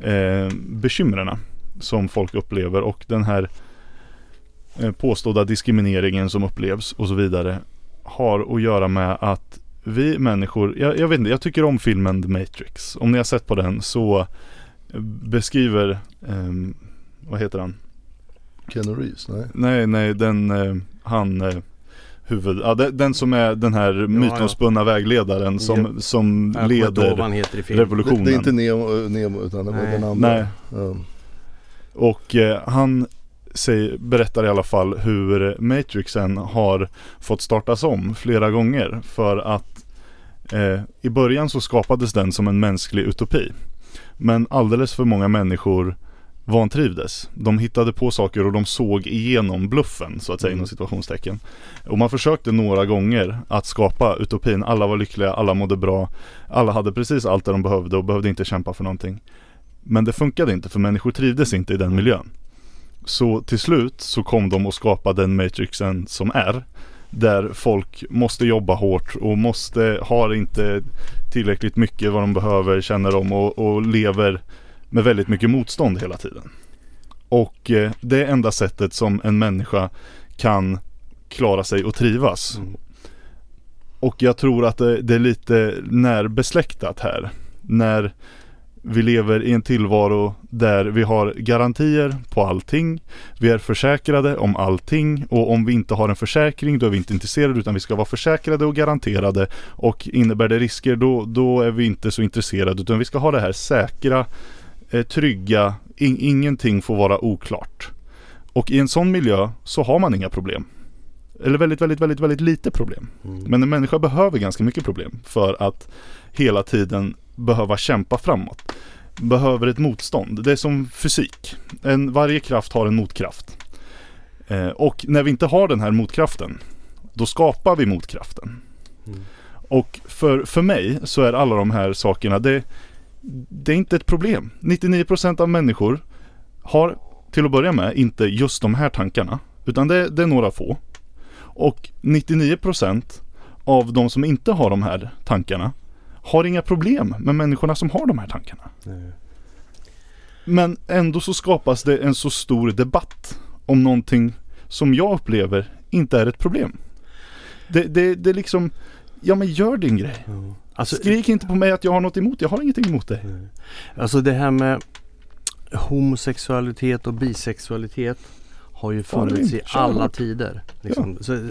B: eh, bekymren som folk upplever och den här eh, påstådda diskrimineringen som upplevs och så vidare har att göra med att vi människor, jag, jag vet inte, jag tycker om filmen The Matrix. Om ni har sett på den så eh, beskriver, ehm, vad heter han?
A: Keanu Reeves, nej.
B: Nej, nej, den, eh, han eh, huvud, ja, den, den som är den här mytomspunna vägledaren som, som
C: Jag kommer inte ihåg vad
B: leder
C: han heter i filmen.
B: revolutionen.
A: Det, det är inte Nemo, Nemo utan det var
C: Nej.
A: den andra.
B: Nej.
A: Ja.
B: Och eh, han säger, berättar i alla fall hur Matrixen har fått startas om flera gånger för att eh, i början så skapades den som en mänsklig utopi. Men alldeles för många människor vantrivdes. De hittade på saker och de såg igenom bluffen så att säga
A: Mm.
B: inom situationstecken. Och man försökte några gånger att skapa utopin. Alla var lyckliga, alla mådde bra. Alla hade precis allt det de behövde och behövde inte kämpa för någonting. Men det funkade inte för människor trivdes inte i den miljön. Så till slut så kom de och skapade den matrixen som är. Där folk måste jobba hårt och måste, har inte tillräckligt mycket vad de behöver, känner de och, och lever med väldigt mycket motstånd hela tiden. Och eh, det är enda sättet som en människa kan klara sig och trivas.
C: Mm.
B: Och jag tror att det, det är lite närbesläktat här. När vi lever i en tillvaro där vi har garantier på allting. Vi är försäkrade om allting och om vi inte har en försäkring då är vi inte intresserade utan vi ska vara försäkrade och garanterade. Och innebär det risker då, då är vi inte så intresserade utan vi ska ha det här säkra, eh, trygga, in, ingenting får vara oklart. Och i en sån miljö så har man inga problem. Eller väldigt, väldigt, väldigt, väldigt lite problem.
C: Mm.
B: Men en människa behöver ganska mycket problem för att hela tiden behöva kämpa framåt. Behöver ett motstånd. Det är som fysik. En, varje kraft har en motkraft. Eh, och när vi inte har den här motkraften, då skapar vi motkraften.
C: Mm.
B: Och för, för mig så är alla de här sakerna, det, det är inte ett problem. 99% av människor har till att börja med inte just de här tankarna. Utan det, det är några få. Och 99% av de som inte har de här tankarna har inga problem med människorna som har de här tankarna.
C: Nej.
B: Men ändå så skapas det en så stor debatt om någonting som jag upplever inte är ett problem. Det, det, det är liksom, ja men gör din grej.
C: Ja. Alltså,
B: Skrik inte på mig att jag har något emot, jag har ingenting emot dig.
C: Nej. Alltså det här med homosexualitet och bisexualitet har ju funnits i alla tider. Liksom. Så,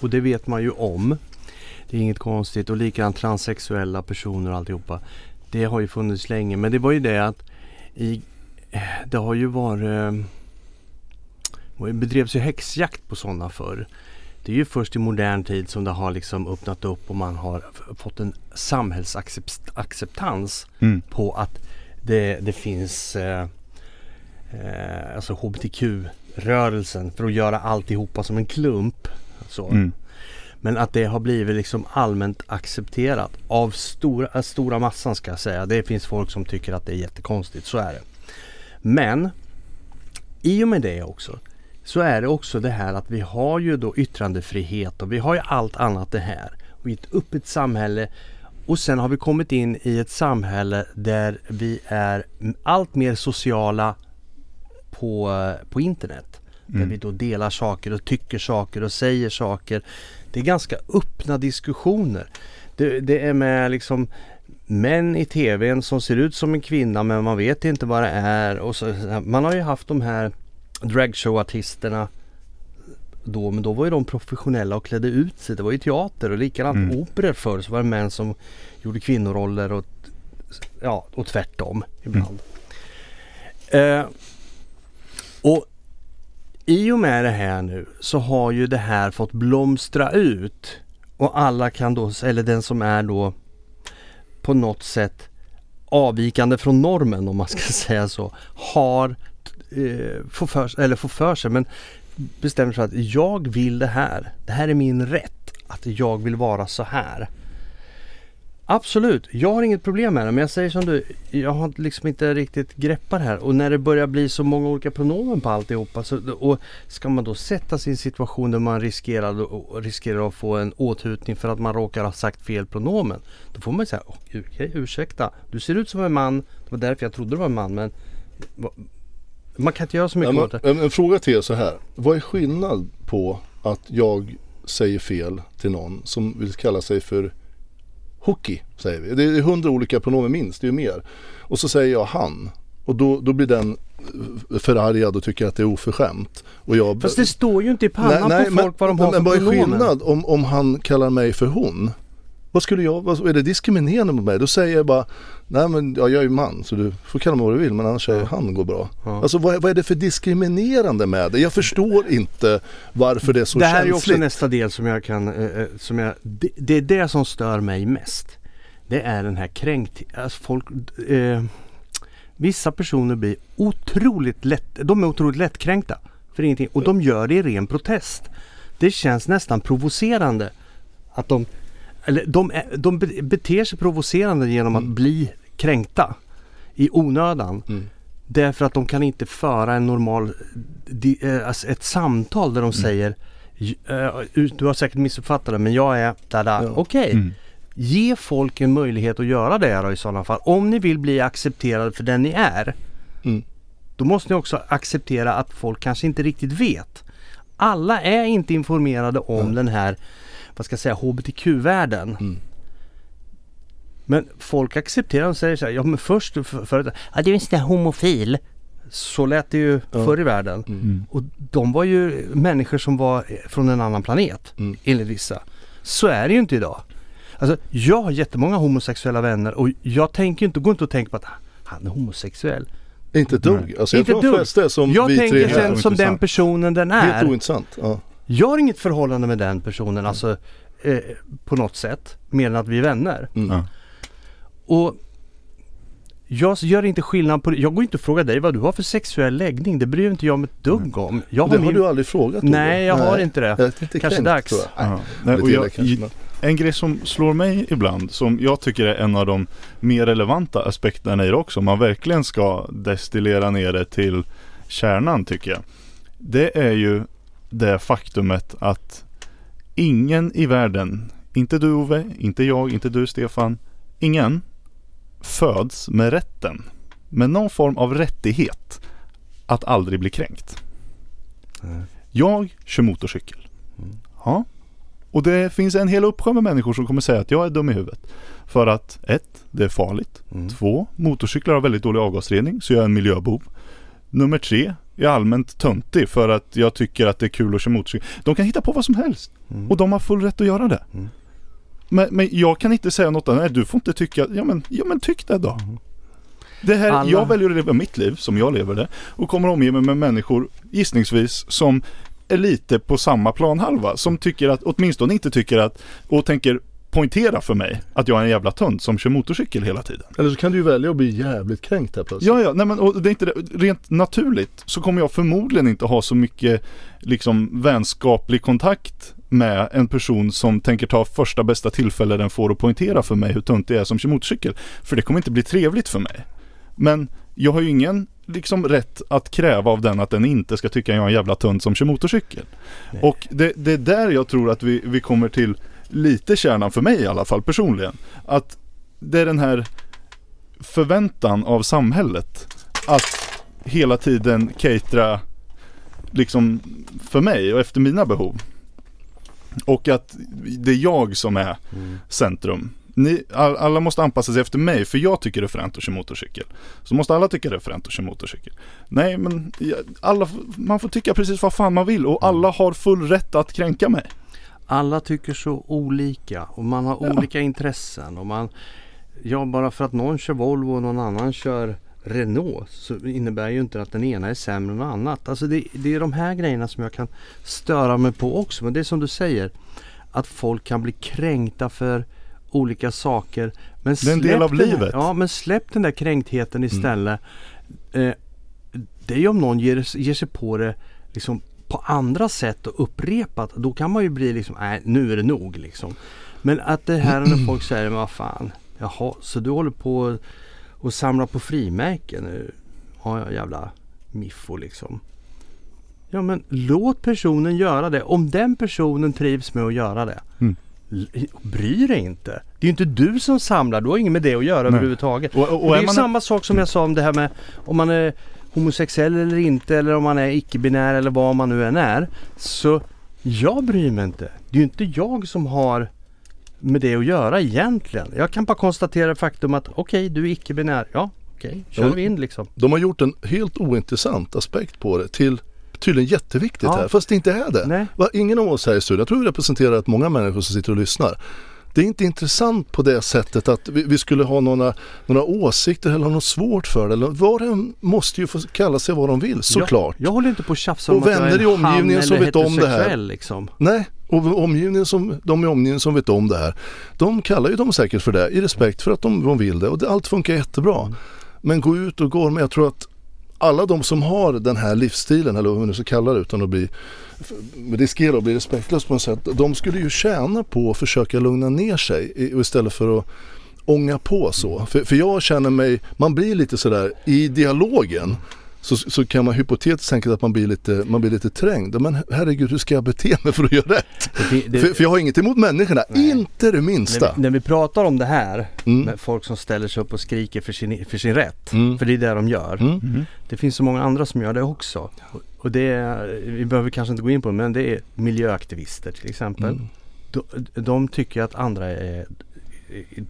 C: och det vet man ju om. Det är inget konstigt och likadant transsexuella personer och alltihopa. Det har ju funnits länge men det var ju det att i, det har ju varit det bedrevs ju häxjakt på sådana förr. Det är ju först i modern tid som det har liksom öppnat upp och man har fått en samhällsacceptans
B: Mm.
C: på att det, det finns eh, eh, alltså HBTQ-rörelsen för att göra alltihopa som en klump. Så.
B: Mm.
C: Men att det har blivit liksom allmänt accepterat av stora, stora massan ska jag säga. Det finns folk som tycker att det är jättekonstigt, så är det. Men i och med det också så är det också det här att vi har ju då yttrandefrihet och vi har ju allt annat det här. Och i ett öppet samhälle och sen har vi kommit in i ett samhälle där vi är allt mer sociala på, på internet. Där
B: Mm.
C: vi då delar saker och tycker saker och säger saker. Det är ganska öppna diskussioner. Det, det är med liksom män i tvn som ser ut som en kvinna men man vet inte vad det är. Och så, man har ju haft de här dragshowartisterna då, men då var ju de professionella och klädde ut sig. Det var ju teater och likadant
B: Mm.
C: operor förr så var det män som gjorde kvinnoroller och, ja, och tvärtom ibland. Eh, och i och med det här nu så har ju det här fått blomstra ut och alla kan då, eller den som är då på något sätt avvikande från normen om man ska säga så, har eh, får för, eller får för sig men bestämmer sig för att jag vill det här. Det här är min rätt. Att jag vill vara så här. Absolut, jag har inget problem med det men jag säger som du, jag har liksom inte riktigt greppat det här och när det börjar bli så många olika pronomen på alltihopa så, och ska man då sätta sig i en situation där man riskerar, riskerar att få en åthutning för att man råkar ha sagt fel pronomen. Då får man säga, okej okay, ursäkta, du ser ut som en man, det var därför jag trodde du var en man men man kan inte göra så mycket
A: Ja,
C: åt det.
A: men, en, en fråga till er så här. Vad är skillnad på att jag säger fel till någon som vill kalla sig för Hookie säger vi. Det är hundra olika pronomen minst, det är ju mer. Och så säger jag han. Och då, då blir den eh, förargad och tycker att det är oförskämt. Och jag,
C: Fast det står ju inte i pannan på
A: men,
C: folk vad de
A: men,
C: har för
A: men vad är skillnad om, om han kallar mig för hon? Vad skulle jag, vad, är det diskriminerande mot mig? Då säger jag bara, nej men ja, jag är ju man så du får kalla mig vad du vill men annars säger han går bra.
C: Ja.
A: Alltså vad, vad är det för diskriminerande med det? Jag förstår inte varför det är så
C: det här är ju också
A: känsligt.
C: nästa del som jag kan, eh, eh, som jag, det, det är det som stör mig mest. Det är den här kränkt, alltså folk, eh, vissa personer blir otroligt lätt, de är otroligt lättkränkta för ingenting och de gör det i ren protest. Det känns nästan provocerande att de, eller de, de be- beter sig provocerande genom att
A: Mm.
C: bli kränkta i onödan.
A: Mm.
C: Därför att de kan inte föra en normal, eh, alltså ett samtal
A: Mm.
C: där de säger "J- eh, Du har säkert missuppfattat det men jag är där.
A: Ja.
C: Okej,
B: Mm.
C: ge folk en möjlighet att göra det då i sådana fall. Om ni vill bli accepterade för den ni är.
A: Mm.
C: Då måste ni också acceptera att folk kanske inte riktigt vet. Alla är inte informerade om
A: Nej.
C: den här, vad ska jag säga, HBTQ-världen.
A: Mm.
C: Men folk accepterar och säger så här, ja men först för, för, ja du är en sån där homofil. Så lät det ju
A: Ja.
C: förr i världen.
A: Mm.
B: Mm.
C: Och de var ju människor som var från en annan planet
A: Mm.
C: enligt vissa. Så är det ju inte idag. Alltså jag har jättemånga homosexuella vänner och jag tänker inte, går inte och tänker på att han är homosexuell.
A: Inte dugg. Alltså jag
C: Inte dugg.
A: är som
C: jag
A: vi
C: tänker sen som den personen den
A: Helt
C: är.
A: ointressant. Ja.
C: Jag har inget förhållande med den personen alltså eh, på något sätt. Mer än att vi är vänner.
A: Mm.
C: Och jag gör inte skillnad på det. Jag går inte och frågar dig vad du har för sexuell läggning. Det bryr inte jag mig ett dugg om. Jag
A: Och det
C: har
A: har
C: min...
A: du aldrig frågat Ove.
C: Nej, jag har inte det.
A: Lite
C: Kanske
A: kränkt,
C: dags.
B: Nej, och jag, en grej som slår mig ibland, som jag tycker är en av de mer relevanta aspekterna i det också, om man verkligen ska destillera ner det till kärnan tycker jag. Det är ju det faktumet att ingen i världen, inte du Ove, inte jag, inte du Stefan, ingen föds med rätten, med någon form av rättighet att aldrig bli kränkt. Jag kör motorcykel.
C: Mm.
B: Ja. Och det finns en hel uppsjö med människor som kommer säga att jag är dum i huvudet. För att ett, det är farligt.
C: Mm.
B: Två, motorcyklar har väldigt dålig avgasrening så jag är en miljöbov. Nummer tre, är allmänt töntig för att jag tycker att det är kul att köra motorcykel. De kan hitta på vad som helst
C: Mm.
B: och de har full rätt att göra det.
C: Mm.
B: Men, men jag kan inte säga något annat. Nej, du får inte tycka. Ja men, ja, men tyck det då.
C: Mm.
B: Det här,
C: Alla-
B: Jag väljer att leva mitt liv som jag lever det och kommer omge mig med människor gissningsvis som är lite på samma planhalva. Som tycker att, åtminstone inte tycker att, och tänker poängtera för mig att jag är en jävla tönt som kör motorcykel hela tiden.
A: Eller så kan du ju välja att bli jävligt kränkt här plötsligt.
B: Ja, ja, nej men och det är inte det. Rent naturligt så kommer jag förmodligen inte ha så mycket liksom vänskaplig kontakt med en person som tänker ta första bästa tillfälle den får att poängtera för mig hur tunt det är som kör motorcykel. För det kommer inte bli trevligt för mig. Men jag har ju ingen liksom rätt att kräva av den att den inte ska tycka jag är en jävla tunt som kör motorcykel.
C: Nej.
B: Och det, det är där jag tror att vi, vi kommer till lite kärnan för mig i alla fall personligen. Att det är den här förväntan av samhället att hela tiden catera liksom för mig och efter mina behov. Och att det är jag som är
C: Mm.
B: centrum. Ni, all, alla måste anpassa sig efter mig för jag tycker det är fränt att köra motorcykel. Så måste alla tycka det är fränt att köra motorcykel. Nej men alla, man får tycka precis vad fan man vill och alla har full rätt att kränka mig.
C: Alla tycker så olika och man har
B: Ja.
C: olika intressen. Och man, ja, bara för att någon kör Volvo och någon annan kör Renault så innebär ju inte att den ena är sämre än något annat. Alltså det, det är de här grejerna som jag kan störa mig på också. Men det är som du säger att folk kan bli kränkta för olika saker. Men
B: Det är en del av livet.
C: Ja, men släpp den där kränktheten istället. Eh, det är ju om någon ger, ger sig på det liksom på andra sätt och upprepat. Då kan man ju bli liksom, nej nu är det nog liksom. Men att det här när folk säger, vad fan, jaha, så du håller på och samlar på frimärken nu? Ja, ja, jävla miffo liksom. Ja men låt personen göra det. Om den personen trivs med att göra det.
B: Mm.
C: Bry dig inte. Det är ju inte du som samlar. Du har inget med det att göra
B: Nej.
C: överhuvudtaget.
B: Och, och,
C: Och det är
B: är man
C: samma sak som jag sa om det här med om man är homosexuell eller inte eller om man är icke-binär eller vad man nu än är. Så jag bryr mig inte. Det är ju inte jag som har med det att göra egentligen. Jag kan bara konstatera faktum att okej, du är icke-binär. Ja, okej, kör
A: Ja.
C: vi in liksom.
A: De har gjort en helt ointressant aspekt på det till tydligen jätteviktigt
C: Ja.
A: här. Fast det inte är det.
C: Nej.
A: Va, ingen av oss här i studion, jag tror vi representerar rätt många människor som sitter och lyssnar. Det är inte intressant på det sättet att vi, vi skulle ha några, några åsikter eller ha något svårt för det. Eller, var och en måste ju få kalla sig vad de vill såklart.
C: Jag, jag håller inte på att tjafsa
A: Och
C: om att jag
A: vänner
C: är
A: i
C: en han
A: omgivningen som
C: eller
A: vet om det här.
C: Liksom.
A: Nej, och omgivningen som, de i omgivningen som vet om det här, de kallar ju dem säkert för det i respekt för att de, de vill det och det, allt funkar jättebra. Men gå ut och gå med, jag tror att alla de som har den här livsstilen, eller vad man nu ska kalla det utan att bli riskera att bli respektlös på något sätt. De skulle ju tjäna på att försöka lugna ner sig istället för att ånga på så. För, för jag känner mig, man blir lite sådär i dialogen så, så kan man hypotetiskt tänka att man blir, lite, man blir lite trängd. Men herregud, hur ska jag bete mig för att göra rätt?
C: Det, det,
A: För, för jag har inget emot människorna,
C: Nej.
A: inte det
C: när,
A: minsta.
C: vi, när vi pratar om det här
A: Mm.
C: med folk som ställer sig upp och skriker för sin, för sin rätt.
A: Mm.
C: För det är det de gör.
A: Mm.
B: Mhm.
C: Det finns så många andra som gör det också. Och- det är, vi behöver kanske inte gå in på det, men det är miljöaktivister till exempel.
A: Mm.
C: De, de tycker att andra är,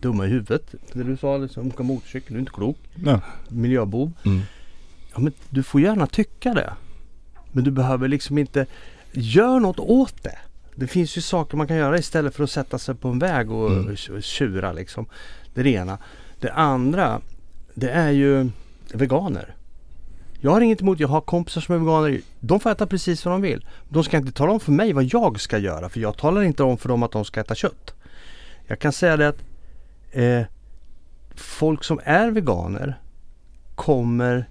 C: dumma i huvudet. Det du sa, liksom, åka motorcykel, du är inte klok.
B: Ja.
C: Miljöbov.
A: Mm.
C: Ja men du får gärna tycka det. Men du behöver liksom inte Gör något åt det. Det finns ju saker man kan göra istället för att sätta sig på en väg och
A: Mm.
C: tjura liksom. Det är det ena. Det andra det är ju veganer. Jag har inget emot, jag har kompisar som är veganer. De får äta precis vad de vill. De ska inte tala om för mig vad jag ska göra för jag talar inte om för dem att de ska äta kött. Jag kan säga det att eh, folk som är veganer kommer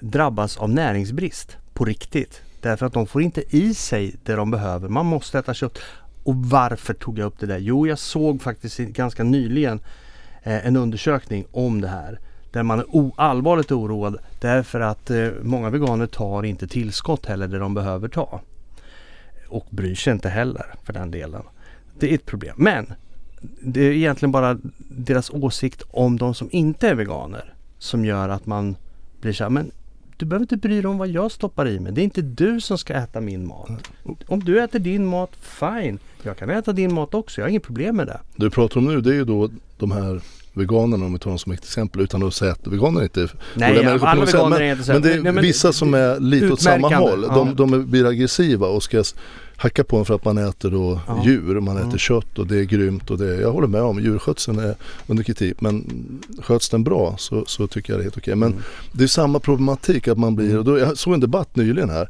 C: drabbas av näringsbrist på riktigt. Därför att de får inte i sig det de behöver. Man måste äta kött. Och varför tog jag upp det där? Jo, jag såg faktiskt ganska nyligen eh, en undersökning om det här. Där man är allvarligt oroad därför att eh, många veganer tar inte tillskott heller det de behöver ta. Och bryr sig inte heller för den delen. Det är ett problem. Men det är egentligen bara deras åsikt om de som inte är veganer som gör att man blir så här, men du behöver inte bry dig om vad jag stoppar i mig. Det är inte du som ska äta min mat. Om du äter din mat, fine. Jag kan äta din mat också. Jag har inget problem med det.
A: Det du pratar om nu det är ju då de här veganerna om vi tar dem som ett exempel utan att säga att veganer inte är
C: Nej, ja, alla
A: sätt.
C: veganer
A: men,
C: är inte så.
A: men det är
C: men
A: vissa som är lite åt samma håll.
C: ja.
A: De, de blir aggressiva och ska hacka på en för att man äter då
C: Ja.
A: djur, man äter
C: Ja.
A: kött och det är grymt och det, jag håller med om djurskötseln är under kritik men sköts den bra så, så tycker jag det är helt okej. Men
C: Mm.
A: det är samma problematik att man blir, och då, jag såg en debatt nyligen här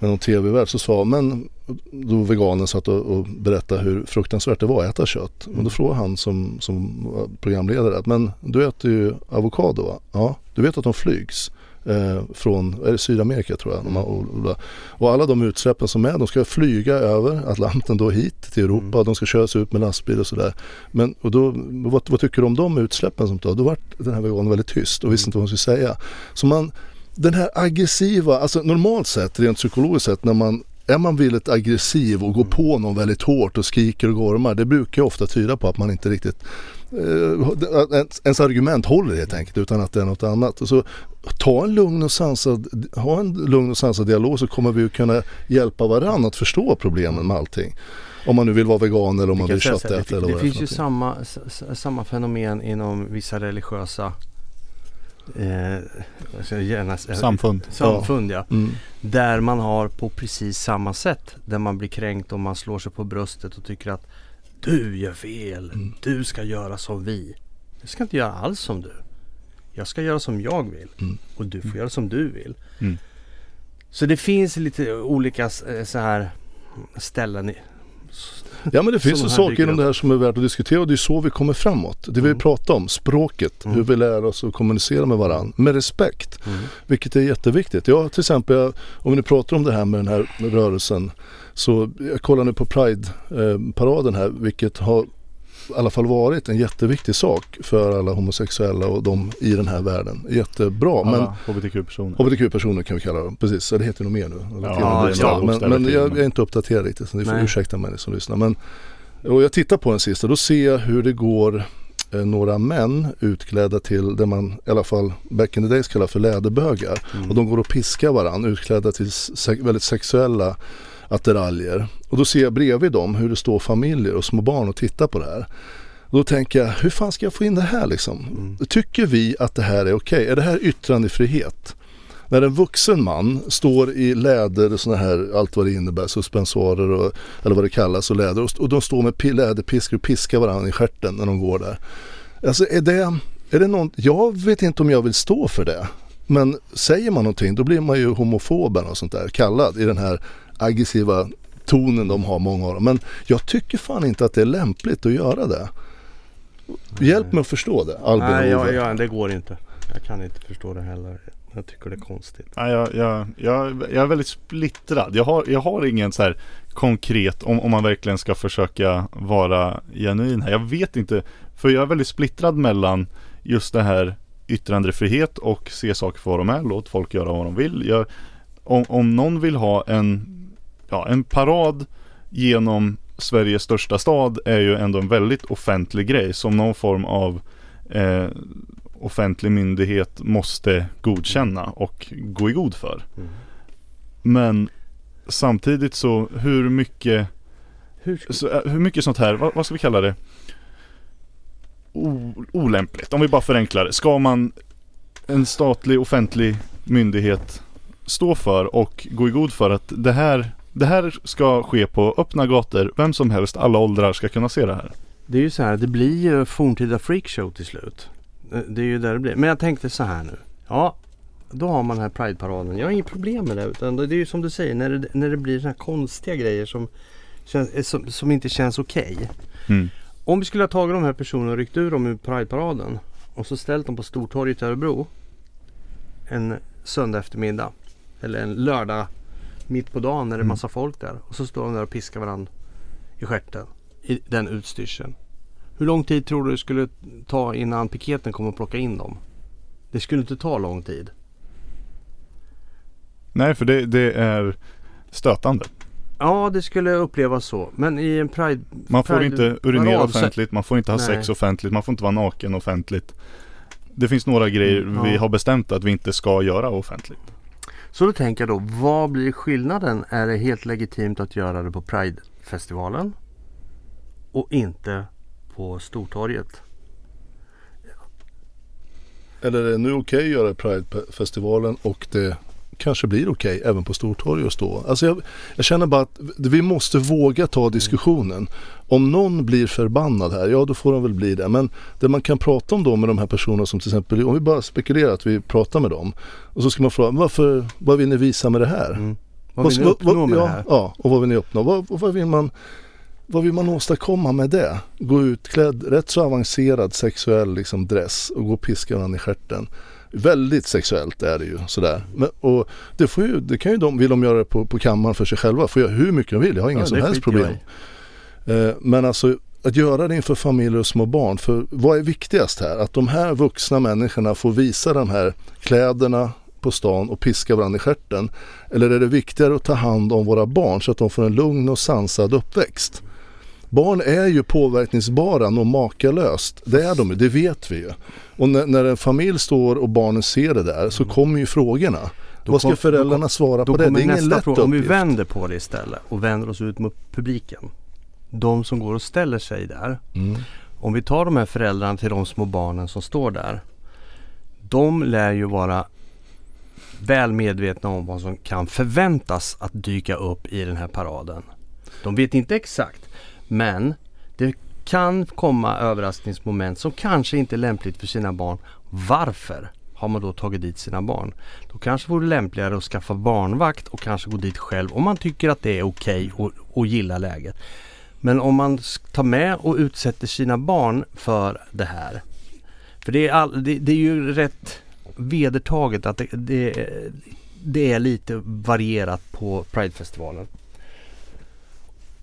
A: med någon tv-värd så sa men då veganen satt och, och berättade hur fruktansvärt det var att äta kött. Och då frågade han som, som programledare att men du äter ju avokado va? Ja, du vet att de flygs eh, från Sydamerika tror jag. Har, och, alla de utsläppen som är, de ska flyga över Atlanten då hit till Europa. De ska köras ut med lastbil och sådär. Men och då, vad, vad tycker du om de utsläppen som tar? Då vart den här veganen väldigt tyst och visste inte vad hon skulle säga. Så man, den här aggressiva, alltså normalt sett, rent psykologiskt sett, när man är man väldigt aggressiv och går på någon väldigt hårt och skriker och gormar, det brukar ju ofta tyda på att man inte riktigt ens- ens argument håller helt enkelt utan att det är något annat. Och så ta en lugn och sansad, ha en lugn och sansad dialog så kommer vi ju kunna hjälpa varandra att förstå problemen med allting. Om man nu vill vara vegan eller om man
C: Vi
A: vill köttäta
C: det,
A: eller
C: det
A: vad det är
C: finns ju
A: någonting.
C: samma, samma fenomen inom vissa religiösa eh, ska gärna, säga-
B: Samfund.
C: samfund ja.
A: Mm.
C: Där man har på precis samma sätt. Där man blir kränkt och man slår sig på bröstet och tycker att du gör fel.
A: Mm.
C: Du ska göra som vi. Jag ska inte göra alls som du. Jag ska göra som jag vill.
A: Mm.
C: Och du får göra som du vill.
B: Mm.
C: Så det finns lite olika eh, så här ställen. I,
A: Ja men det finns ju saker inom det här som är värt att diskutera och det är så vi kommer framåt. Det vi
C: Mm.
A: pratar om, språket,
C: Mm.
A: hur vi lär oss att kommunicera med varandra med respekt.
C: mm.
A: Vilket är jätteviktigt. Jag till exempel, om vi nu pratar om det här med den här rörelsen. Så jag kollar nu på Pride-paraden här vilket har i alla fall varit en jätteviktig sak för alla homosexuella och de i den här världen. Jättebra. Men
B: Alla hbtq-personer.
A: HBTQ-personer kan vi kalla dem. Precis, så det heter nog mer nu. Eller
B: Ja,
C: ja,
A: men men jag, jag är inte uppdaterad riktigt så ni får
C: Nej.
A: ursäkta mig som lyssnar. Men, och jag tittar på den sista, då ser jag hur det går eh, några män utklädda till det man i alla fall back in the days kallar för läderbögar.
C: Mm.
A: Och de går och piskar varandra utklädda till se- väldigt sexuella attiraljer. Och då ser jag bredvid dem hur det står familjer och små barn och tittar på det här. Och då tänker jag, hur fan ska jag få in det här liksom?
C: Mm.
A: Tycker vi att det här är okej? Är det här yttrandefrihet? När en vuxen man står i läder, såna här, allt vad det innebär, suspensorer och, eller vad det kallas och läder och, och de står med pi- läderpiskor och piskar varandra i stjärten när de går där. Alltså är det, är det någon, jag vet inte om jag vill stå för det. Men säger man någonting då blir man ju homofoben och sånt där kallad i den här aggressiva tonen de har många av dem. Men jag tycker fan inte att det är lämpligt att göra det. Hjälp mig att förstå det Albin
C: Nej, jag, jag, det går inte. Jag kan inte förstå det heller. Jag tycker det är konstigt.
B: Ja, jag, jag, jag, jag är väldigt splittrad. Jag har, jag har ingen så här konkret, om, om man verkligen ska försöka vara genuin här. Jag vet inte, för jag är väldigt splittrad mellan just det här yttrandefrihet och se saker för vad de är. Låt folk göra vad de vill. Jag, om, om någon vill ha en, ja, en parad genom Sveriges största stad är ju ändå en väldigt offentlig grej som någon form av eh, offentlig myndighet måste godkänna och gå i god för.
C: Mm.
B: Men samtidigt så hur mycket,
C: Hur
B: så, eh, hur mycket sånt här, vad, vad ska vi kalla det? O, olämpligt, om vi bara förenklar det. Ska man en statlig offentlig myndighet stå för och gå i god för att det här, det här ska ske på öppna gator, vem som helst, alla åldrar ska kunna se det här.
C: det är ju så här, det blir ju forntida freakshow till slut. Det- Det är ju där det blir. Men jag tänkte så här nu. Ja, då har man den här Pride-paraden. Jag har inget problem med det. Utan det är ju som du säger, när det, när det blir såna här konstiga grejer som, känns, eh, som, som inte känns okej.
B: Mm.
C: Om vi skulle ha tagit de här personerna och ryckt ur dem ur Pride-paraden och så ställt dem på Stortorget i Örebro en söndag eftermiddag eller en lördag mitt på dagen när det är
B: Mm.
C: massa folk där och så står de där och piskar varandra i stjärten i den utstyrseln. Hur lång tid tror du det skulle ta innan piketen kom och plocka in dem? Det skulle inte ta lång tid.
B: Nej, för det, det är stötande.
C: Ja, det skulle upplevas så. Men i en Pride...
B: Man får
C: Pride-
B: inte urinera offentligt, man får inte ha
C: Nej.
B: sex offentligt, man får inte vara naken offentligt. Det finns några grejer
C: Mm,
B: vi
C: ja.
B: har bestämt att vi inte ska göra offentligt.
C: Så då tänker jag då, vad blir skillnaden? Är det helt legitimt att göra det på Pride-festivalen? Och inte på Stortorget?
A: Eller är det nu okej att göra Pride-festivalen och det kanske blir okej även på Stortorget stå. Alltså jag, jag känner bara att vi måste våga ta diskussionen. Om någon blir förbannad här, ja då får de väl bli det. Men det man kan prata om då med de här personerna som till exempel, om vi bara spekulerar att vi pratar med dem. Och så ska man fråga, varför, vad vill ni visa med det här?
C: Mm. Vad vill ni uppnå med
A: ja,
C: det här?
A: Ja, och vad vill ni uppnå? Vad, vad, vill man, vad vill man åstadkomma med det? Gå utklädd, rätt så avancerad sexuell liksom, dress och gå och piska varandra i stjärten. Väldigt sexuellt är det ju sådär. Men, och det, får ju, det kan ju de, vill de göra det på, på kammaren för sig själva, får göra hur mycket de vill, jag har inga
C: Ja,
A: som helst
C: jag
A: problem. Eh, Men alltså att göra det inför familjer och små barn, för vad är viktigast här? Att de här vuxna människorna får visa de här kläderna på stan och piska varandra i stjärten? Eller är det viktigare att ta hand om våra barn så att de får en lugn och sansad uppväxt? Barn är ju påverkningsbara och makalöst. Det är de ju, det vet vi ju. Och när, när en familj står och barnen ser det där så kommer ju frågorna.
C: Mm. Då
A: Vad ska föräldrarna svara på det? Det är ingen lätt
C: fråga. Om vi
A: uppgift.
C: vänder på det istället och vänder oss ut mot publiken. De som går och ställer sig där.
A: Mm.
C: Om vi tar de här föräldrarna till de små barnen som står där. De lär ju vara väl medvetna om vad som kan förväntas att dyka upp i den här paraden. De vet inte exakt men det kan komma överraskningsmoment som kanske inte är lämpligt för sina barn. Varför har man då tagit dit sina barn? Då kanske vore det lämpligare att skaffa barnvakt och kanske gå dit själv om man tycker att det är okej och, och gillar läget. Men om man tar med och utsätter sina barn för det här. För det är, all, det, det är ju rätt vedertaget att det, det, det är lite varierat på Pridefestivalen.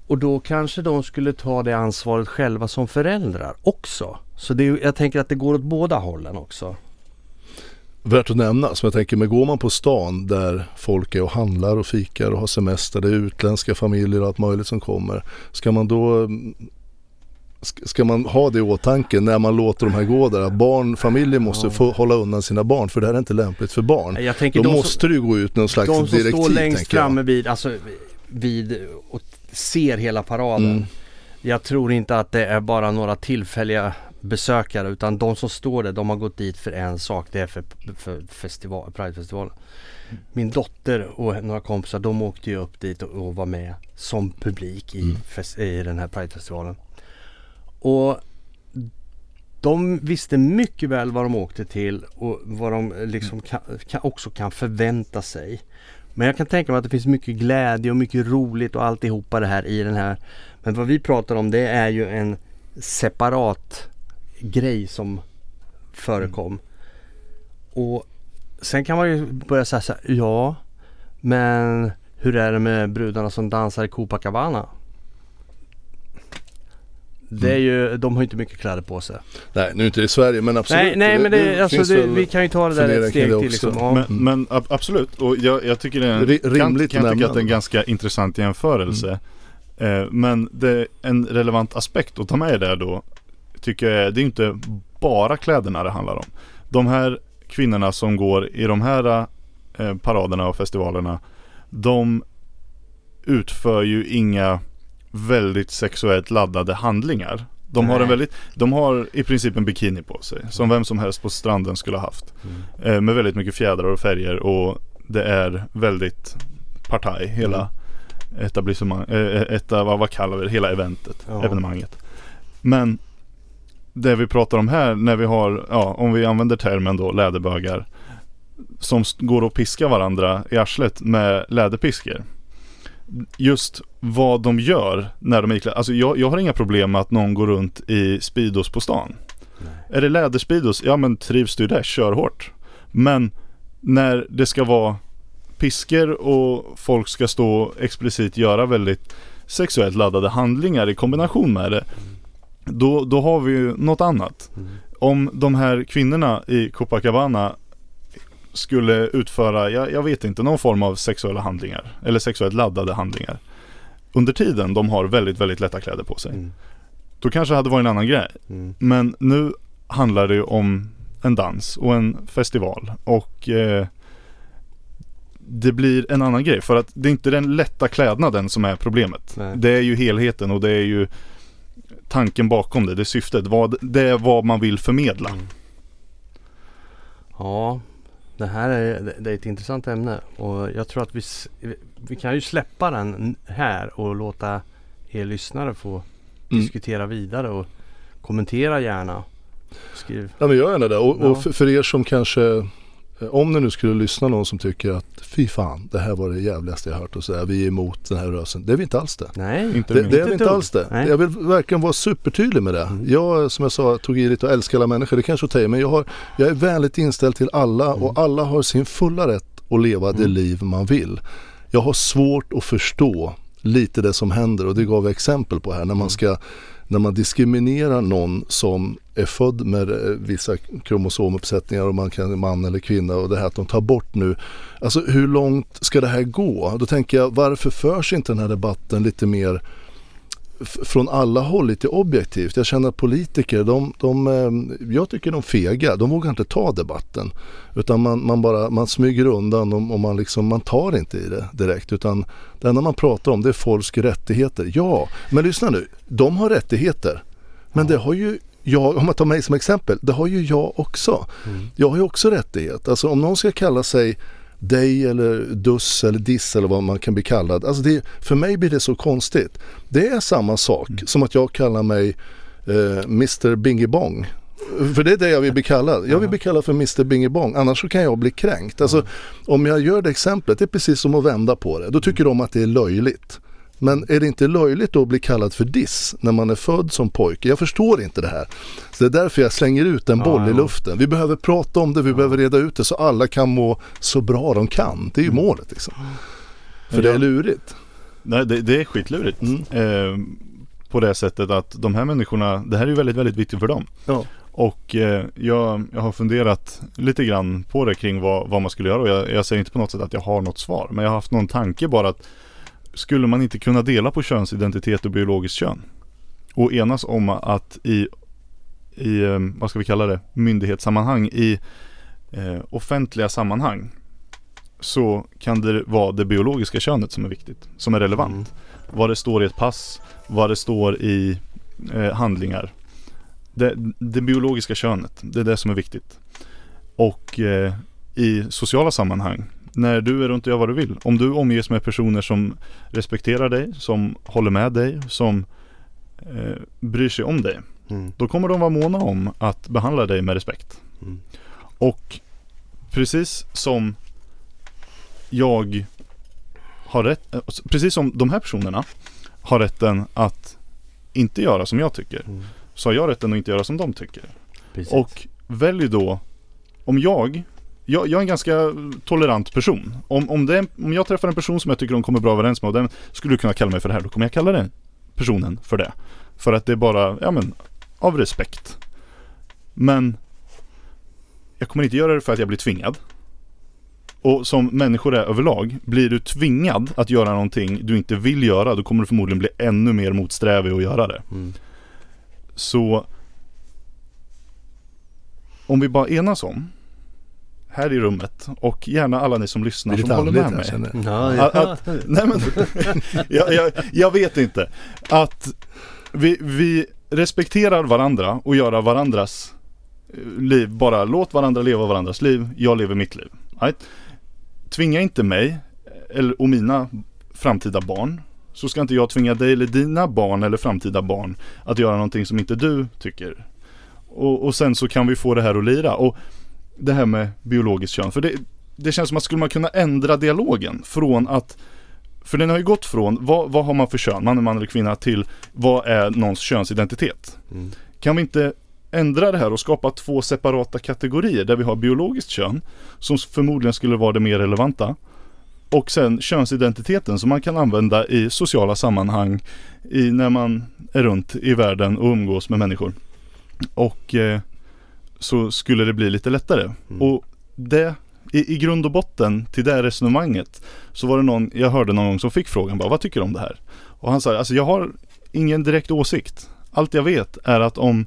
C: och då kanske de skulle ta det ansvaret själva som föräldrar också. Så det, jag tänker att det går åt båda hållen också.
A: Värt att nämna, som jag tänker, men går man på stan där folk är och handlar och fikar och har semester, det är utländska familjer och allt möjligt som kommer. Ska man då ska- man ha det i åtanke när man låter de här gå där? Barn, familjer måste
C: Ja.
A: få hålla undan sina barn för det här är inte lämpligt för barn.
C: Jag tänker
A: Då
C: de
A: måste
C: som,
A: det ju gå ut någon slags
C: de som
A: direktiv
C: står längst framme vid, alltså vid och ser hela paraden.
A: Mm.
C: Jag tror inte att det är bara några tillfälliga besökare utan de som står där de har gått dit för en sak. Det är för, för festival, Pridefestivalen. Min dotter och några kompisar de åkte ju upp dit och, och var med som publik i,
A: Mm.
C: fest, i den här Pridefestivalen. Och de visste mycket väl vad de åkte till och vad de liksom kan, kan, också kan förvänta sig. Men jag kan tänka mig att det finns mycket glädje och mycket roligt och alltihopa det här i den här. Men vad vi pratar om det är ju en separat grej som förekom. Och sen kan man ju börja säga så här, ja men hur är det med brudarna som dansar i Copacabana? Det är ju, de har ju inte mycket kläder på sig.
A: Nej, nu är inte det i Sverige men absolut.
C: Nej, nej men det, alltså
A: finns
C: det, vi kan ju ta det där ett steg
A: det
C: till liksom. Ja.
B: Men, men ab- absolut, och jag, jag tycker det är en,
A: Ri-
B: kan,
A: rimligt
B: kan
A: att
B: tycka att det är en
A: det.
B: ganska intressant jämförelse. Eh, men det är en relevant aspekt att ta med där då tycker jag är, det är inte bara kläderna det handlar om. De här kvinnorna som går i de här eh, paraderna och festivalerna de utför ju inga väldigt sexuellt laddade handlingar. De har, en väldigt, de har i princip en bikini på sig som vem som helst på stranden skulle ha haft.
C: Mm.
B: Eh, med väldigt mycket fjädrar och färger och det är väldigt partaj hela etablissemang, eh, vad, vad kallar vi det, hela eventet,
C: Ja.
B: evenemanget. Men det vi pratar om här när vi har, ja om vi använder termen då läderbögar som går och piskar varandra i arslet med läderpiskor. Just vad de gör när de är iklädda. Alltså jag, jag har inga problem med att någon går runt i Speedos på stan. Är det läderspeedos, ja men trivs du det, kör hårt. Men när det ska vara piskor och folk ska stå och explicit göra väldigt sexuellt laddade handlingar i kombination med det. Då, då har vi ju något annat.
C: Mm.
B: Om de här kvinnorna i Copacabana skulle utföra, jag, jag vet inte, någon form av sexuella handlingar. Eller sexuellt laddade handlingar. Under tiden de har väldigt, väldigt lätta kläder på sig.
C: Mm.
B: Då kanske det hade varit en annan grej.
C: Mm.
B: Men nu handlar det ju om en dans och en festival och eh, det blir en annan grej för att det är inte den lätta klädnaden som är problemet.
C: Nej.
B: Det är ju helheten och det är ju tanken bakom det, det syftet. Vad, det är vad man vill förmedla.
C: Mm. Ja, det här är, det- är ett intressant ämne och jag tror att vi, vi kan ju släppa den här och låta er lyssnare få
A: Mm.
C: diskutera vidare och kommentera gärna. Skriv.
A: Ja men gör gärna det. Och,
C: Ja.
A: och för, för er som kanske, om ni nu skulle lyssna någon som tycker att fy fan, det här var det jävligaste jag hört och så här, vi är emot den här rörelsen. Det är vi inte alls det.
C: Nej,
B: Inte
A: Det,
B: det
A: det är
C: Inte
A: vi inte alls det.
C: Nej.
A: Jag vill verkligen vara supertydlig med det.
C: Mm.
A: Jag som jag sa tog i lite och älskar alla människor. Det kanske är men jag, har, jag är vänligt inställd till alla
C: Mm.
A: och alla har sin fulla rätt att leva det
C: Mm.
A: liv man vill. Jag har svårt att förstå lite det som händer och det gav jag exempel på här när
C: Mm.
A: man ska när man diskriminerar någon som är född med eh, vissa kromosomuppsättningar och man kan man eller kvinna och det här att de tar bort nu. Alltså hur långt ska det här gå? Då tänker jag varför förs inte den här debatten lite mer från alla håll lite objektivt. Jag känner att politiker, de, de, eh, jag tycker de är fega. De vågar inte ta debatten. Utan man, man bara man smyger undan och, och man, liksom, man tar inte i det direkt. Utan det enda man pratar om det är folks rättigheter. Ja, men lyssna nu. De har rättigheter. Men det har ju jag, om man tar mig som exempel, det har ju jag också.
C: Mm.
A: Jag har ju också rättighet. Alltså om någon ska kalla sig dig eller dus eller diss eller vad man kan bli kallad. Alltså det, för mig blir det så konstigt. Det är samma sak som att jag kallar mig eh, Mr Bingy Bong. För det är det jag vill bli kallad. Jag vill bli kallad för Mr Bingy Bong. Annars så kan jag bli kränkt. Alltså, om jag gör det exemplet, det är precis som att vända på det. Då tycker de att det är löjligt. Men är det inte löjligt då att bli kallad för diss när man är född som pojke? Jag förstår inte det här. Så det är därför jag slänger ut en
C: Ja,
A: boll i
C: ja.
A: luften. Vi behöver prata om det, vi behöver reda ut det så alla kan må så bra de kan. Det är ju
C: Mm.
A: målet liksom. För det är lurigt.
B: Nej, det, det är skitlurigt.
A: Mm.
B: Eh, på det sättet att de här människorna, det här är ju väldigt, väldigt viktigt för dem.
A: Ja.
B: Och eh, jag, jag har funderat lite grann på det kring vad, vad man skulle göra och jag, jag säger inte på något sätt att jag har något svar. Men jag har haft någon tanke bara att skulle man inte kunna dela på könsidentitet och biologiskt kön? Och enas om att i, i eh, vad ska vi kalla det, myndighetssammanhang, i eh, offentliga sammanhang så kan det vara det biologiska könet som är viktigt, som är relevant.
C: Mm.
B: Vad det står i ett pass, vad det står i eh, handlingar. Det, det biologiska könet, det är det som är viktigt. Och eh, i sociala sammanhang, när du är runt och gör vad du vill. Om du omges med personer som respekterar dig, som håller med dig, som eh, bryr sig om dig.
C: Mm.
B: Då kommer de vara måna om att behandla dig med respekt.
C: Mm.
B: Och precis som jag har rätt, eh, precis som de här personerna har rätten att inte göra som jag tycker.
C: Mm.
B: Så har jag rätten att inte göra som de tycker.
C: Precis.
B: Och välj då, om jag, jag, jag är en ganska tolerant person. Om, om, det, om jag träffar en person som jag tycker de kommer bra överens med och den skulle du kunna kalla mig för det här, då kommer jag kalla den personen för det. För att det är bara, ja men, av respekt. Men jag kommer inte göra det för att jag blir tvingad. Och som människor är överlag, blir du tvingad att göra någonting du inte vill göra, då kommer du förmodligen bli ännu mer motsträvig att göra det.
C: Mm.
B: Så om vi bara enas om här i rummet och gärna alla ni som lyssnar som håller med mig.
C: Ja, ja.
B: Att- Nej men, jag, jag, jag vet inte. Att vi, vi respekterar varandra och göra varandras eh, liv, bara låt varandra leva varandras liv, jag lever mitt liv. Right? Tvinga inte mig eller, och mina framtida barn så ska inte jag tvinga dig eller dina barn eller framtida barn att göra någonting som inte du tycker. Och, och sen så kan vi få det här att lira. Och det här med biologiskt kön, för det, det känns som att skulle man kunna ändra dialogen från att för den har ju gått från vad, vad har man för kön, man är man eller kvinna, till vad är någons könsidentitet.
C: Mm.
B: Kan vi inte ändra det här och skapa två separata kategorier där vi har biologiskt kön som förmodligen skulle vara det mer relevanta och sen könsidentiteten som man kan använda i sociala sammanhang i när man är runt i världen och umgås med människor. Och eh, så skulle det bli lite lättare.
C: Mm.
B: Och det i, i grund och botten till det här resonemanget så var det någon, jag hörde någon gång som fick frågan bara, vad tycker du om det här? Och han sa, alltså jag har ingen direkt åsikt. Allt jag vet är att om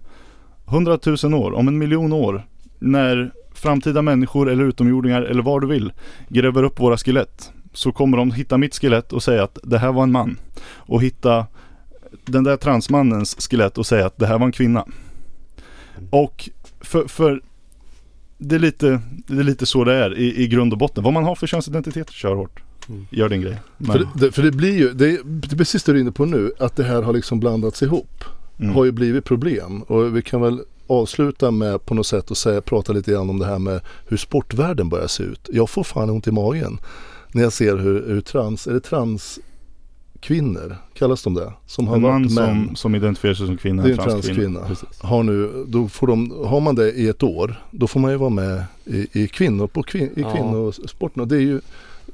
B: hundratusen år, om en miljon år, när framtida människor eller utomjordingar eller vad du vill gräver upp våra skelett så kommer de hitta mitt skelett och säga att det här var en man. Och hitta den där transmannens skelett och säga att det här var en kvinna. Och för, för det, är lite, det är lite så det är i, i grund och botten. Vad man har för könsidentitet, kör hårt.
C: Mm.
B: Gör din grej. Men,
A: För det, för det blir ju, det är, precis det du är inne på nu, att det här har liksom blandats ihop.
B: mm.
A: Har ju blivit problem och vi kan väl avsluta med på något sätt och säga, prata lite grann om det här med hur sportvärlden börjar se ut. Jag får fan ont i magen när jag ser hur, hur trans, är det transkvinnor, kallas de det? Som har
B: en man
A: varit män.
B: som, som identifierar sig som kvinna,
A: Det är
B: en transkvinna.
A: transkvinna.
B: Precis.
A: Har, nu, då får de, har man det i ett år, då får man ju vara med i, i kvinnor på kvin, i
C: Ja.
A: kvinnosporten. Och det är ju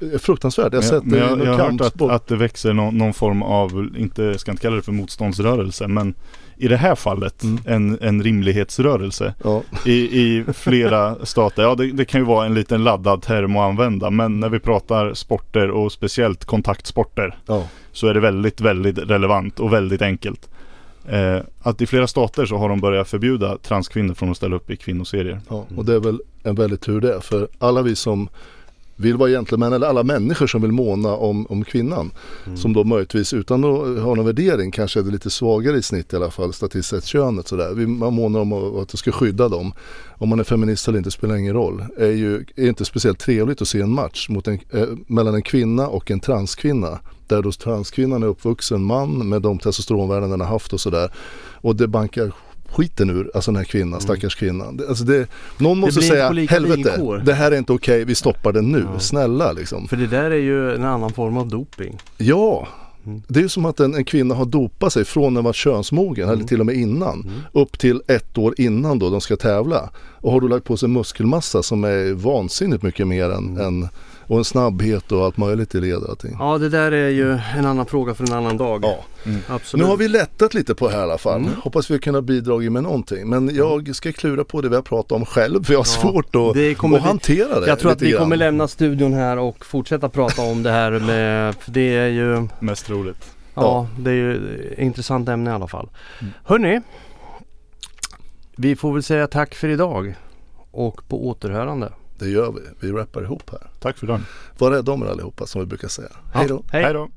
A: eh, fruktansvärt. Jag har sett det
B: jag,
A: någon
B: jag har hört att, att det växer någon, någon form av, inte, jag ska inte kalla det för motståndsrörelse, men i det här fallet
A: Mm.
B: en, en rimlighetsrörelse
A: Ja,
B: i, i flera stater. Ja det, det kan ju vara en liten laddad term att använda men när vi pratar sporter och speciellt kontaktsporter
A: ja.
B: så är det väldigt, väldigt relevant och väldigt enkelt. Eh, att i flera stater så har de börjat förbjuda transkvinnor från att ställa upp i kvinnoserier.
A: Ja, och det är väl en väldigt tur det. För alla vi som vill vara gentlemän eller alla människor som vill måna om, om kvinnan.
C: Mm.
A: Som då möjligtvis utan att ha någon värdering kanske är det lite svagare i snitt i alla fall statistiskt sett könet sådär. Man månar om att, att det ska skydda dem. Om man är feminist eller inte spelar ingen roll. Är ju är inte speciellt trevligt att se en match mot en, eh, mellan en kvinna och en transkvinna. Där då transkvinnan är uppvuxen man med de testosteronvärden den har haft och sådär. Och det bankar skiten ur, alltså den här kvinnan, stackars kvinnan. Det- Alltså det, någon måste
C: inte
A: säga, helvete,
C: villkor."
A: det här är inte okej, vi stoppar den nu,
C: Ja.
A: snälla liksom.
C: För det där är ju en annan form av doping.
A: Ja,
C: Mm.
A: det är ju som att en, en kvinna har dopat sig från när den var könsmogen, eller
C: Mm.
A: till och med innan,
C: Mm.
A: upp till ett år innan då de ska tävla. Och har du lagt på sig muskelmassa som är vansinnigt mycket mer än,
C: Mm.
A: än, Och en snabbhet och allt möjligt i led och allting.
C: Ja det där är ju en annan fråga för en annan dag.
A: Ja.
C: Absolut.
A: Nu har vi lättat lite på det här i alla fall.
C: Mm.
A: Hoppas vi har kunnat bidra med någonting. Men jag ska klura på det vi har pratat om själv för jag har
C: Ja,
A: svårt att,
C: det kommer
A: att hantera det.
C: Jag tror att vi
A: grann.
C: kommer lämna studion här och fortsätta prata om det här med, för det är ju,
B: Mest roligt.
C: ja det är ju ett intressant ämne i alla fall.
B: Mm.
C: Hörni, vi får väl säga tack för idag och på återhörande.
A: Det gör vi. Vi rappar ihop här.
B: Tack för den.
A: Var rädda om er allihopa som vi brukar säga. Hej då.
C: hej.
B: Hej då.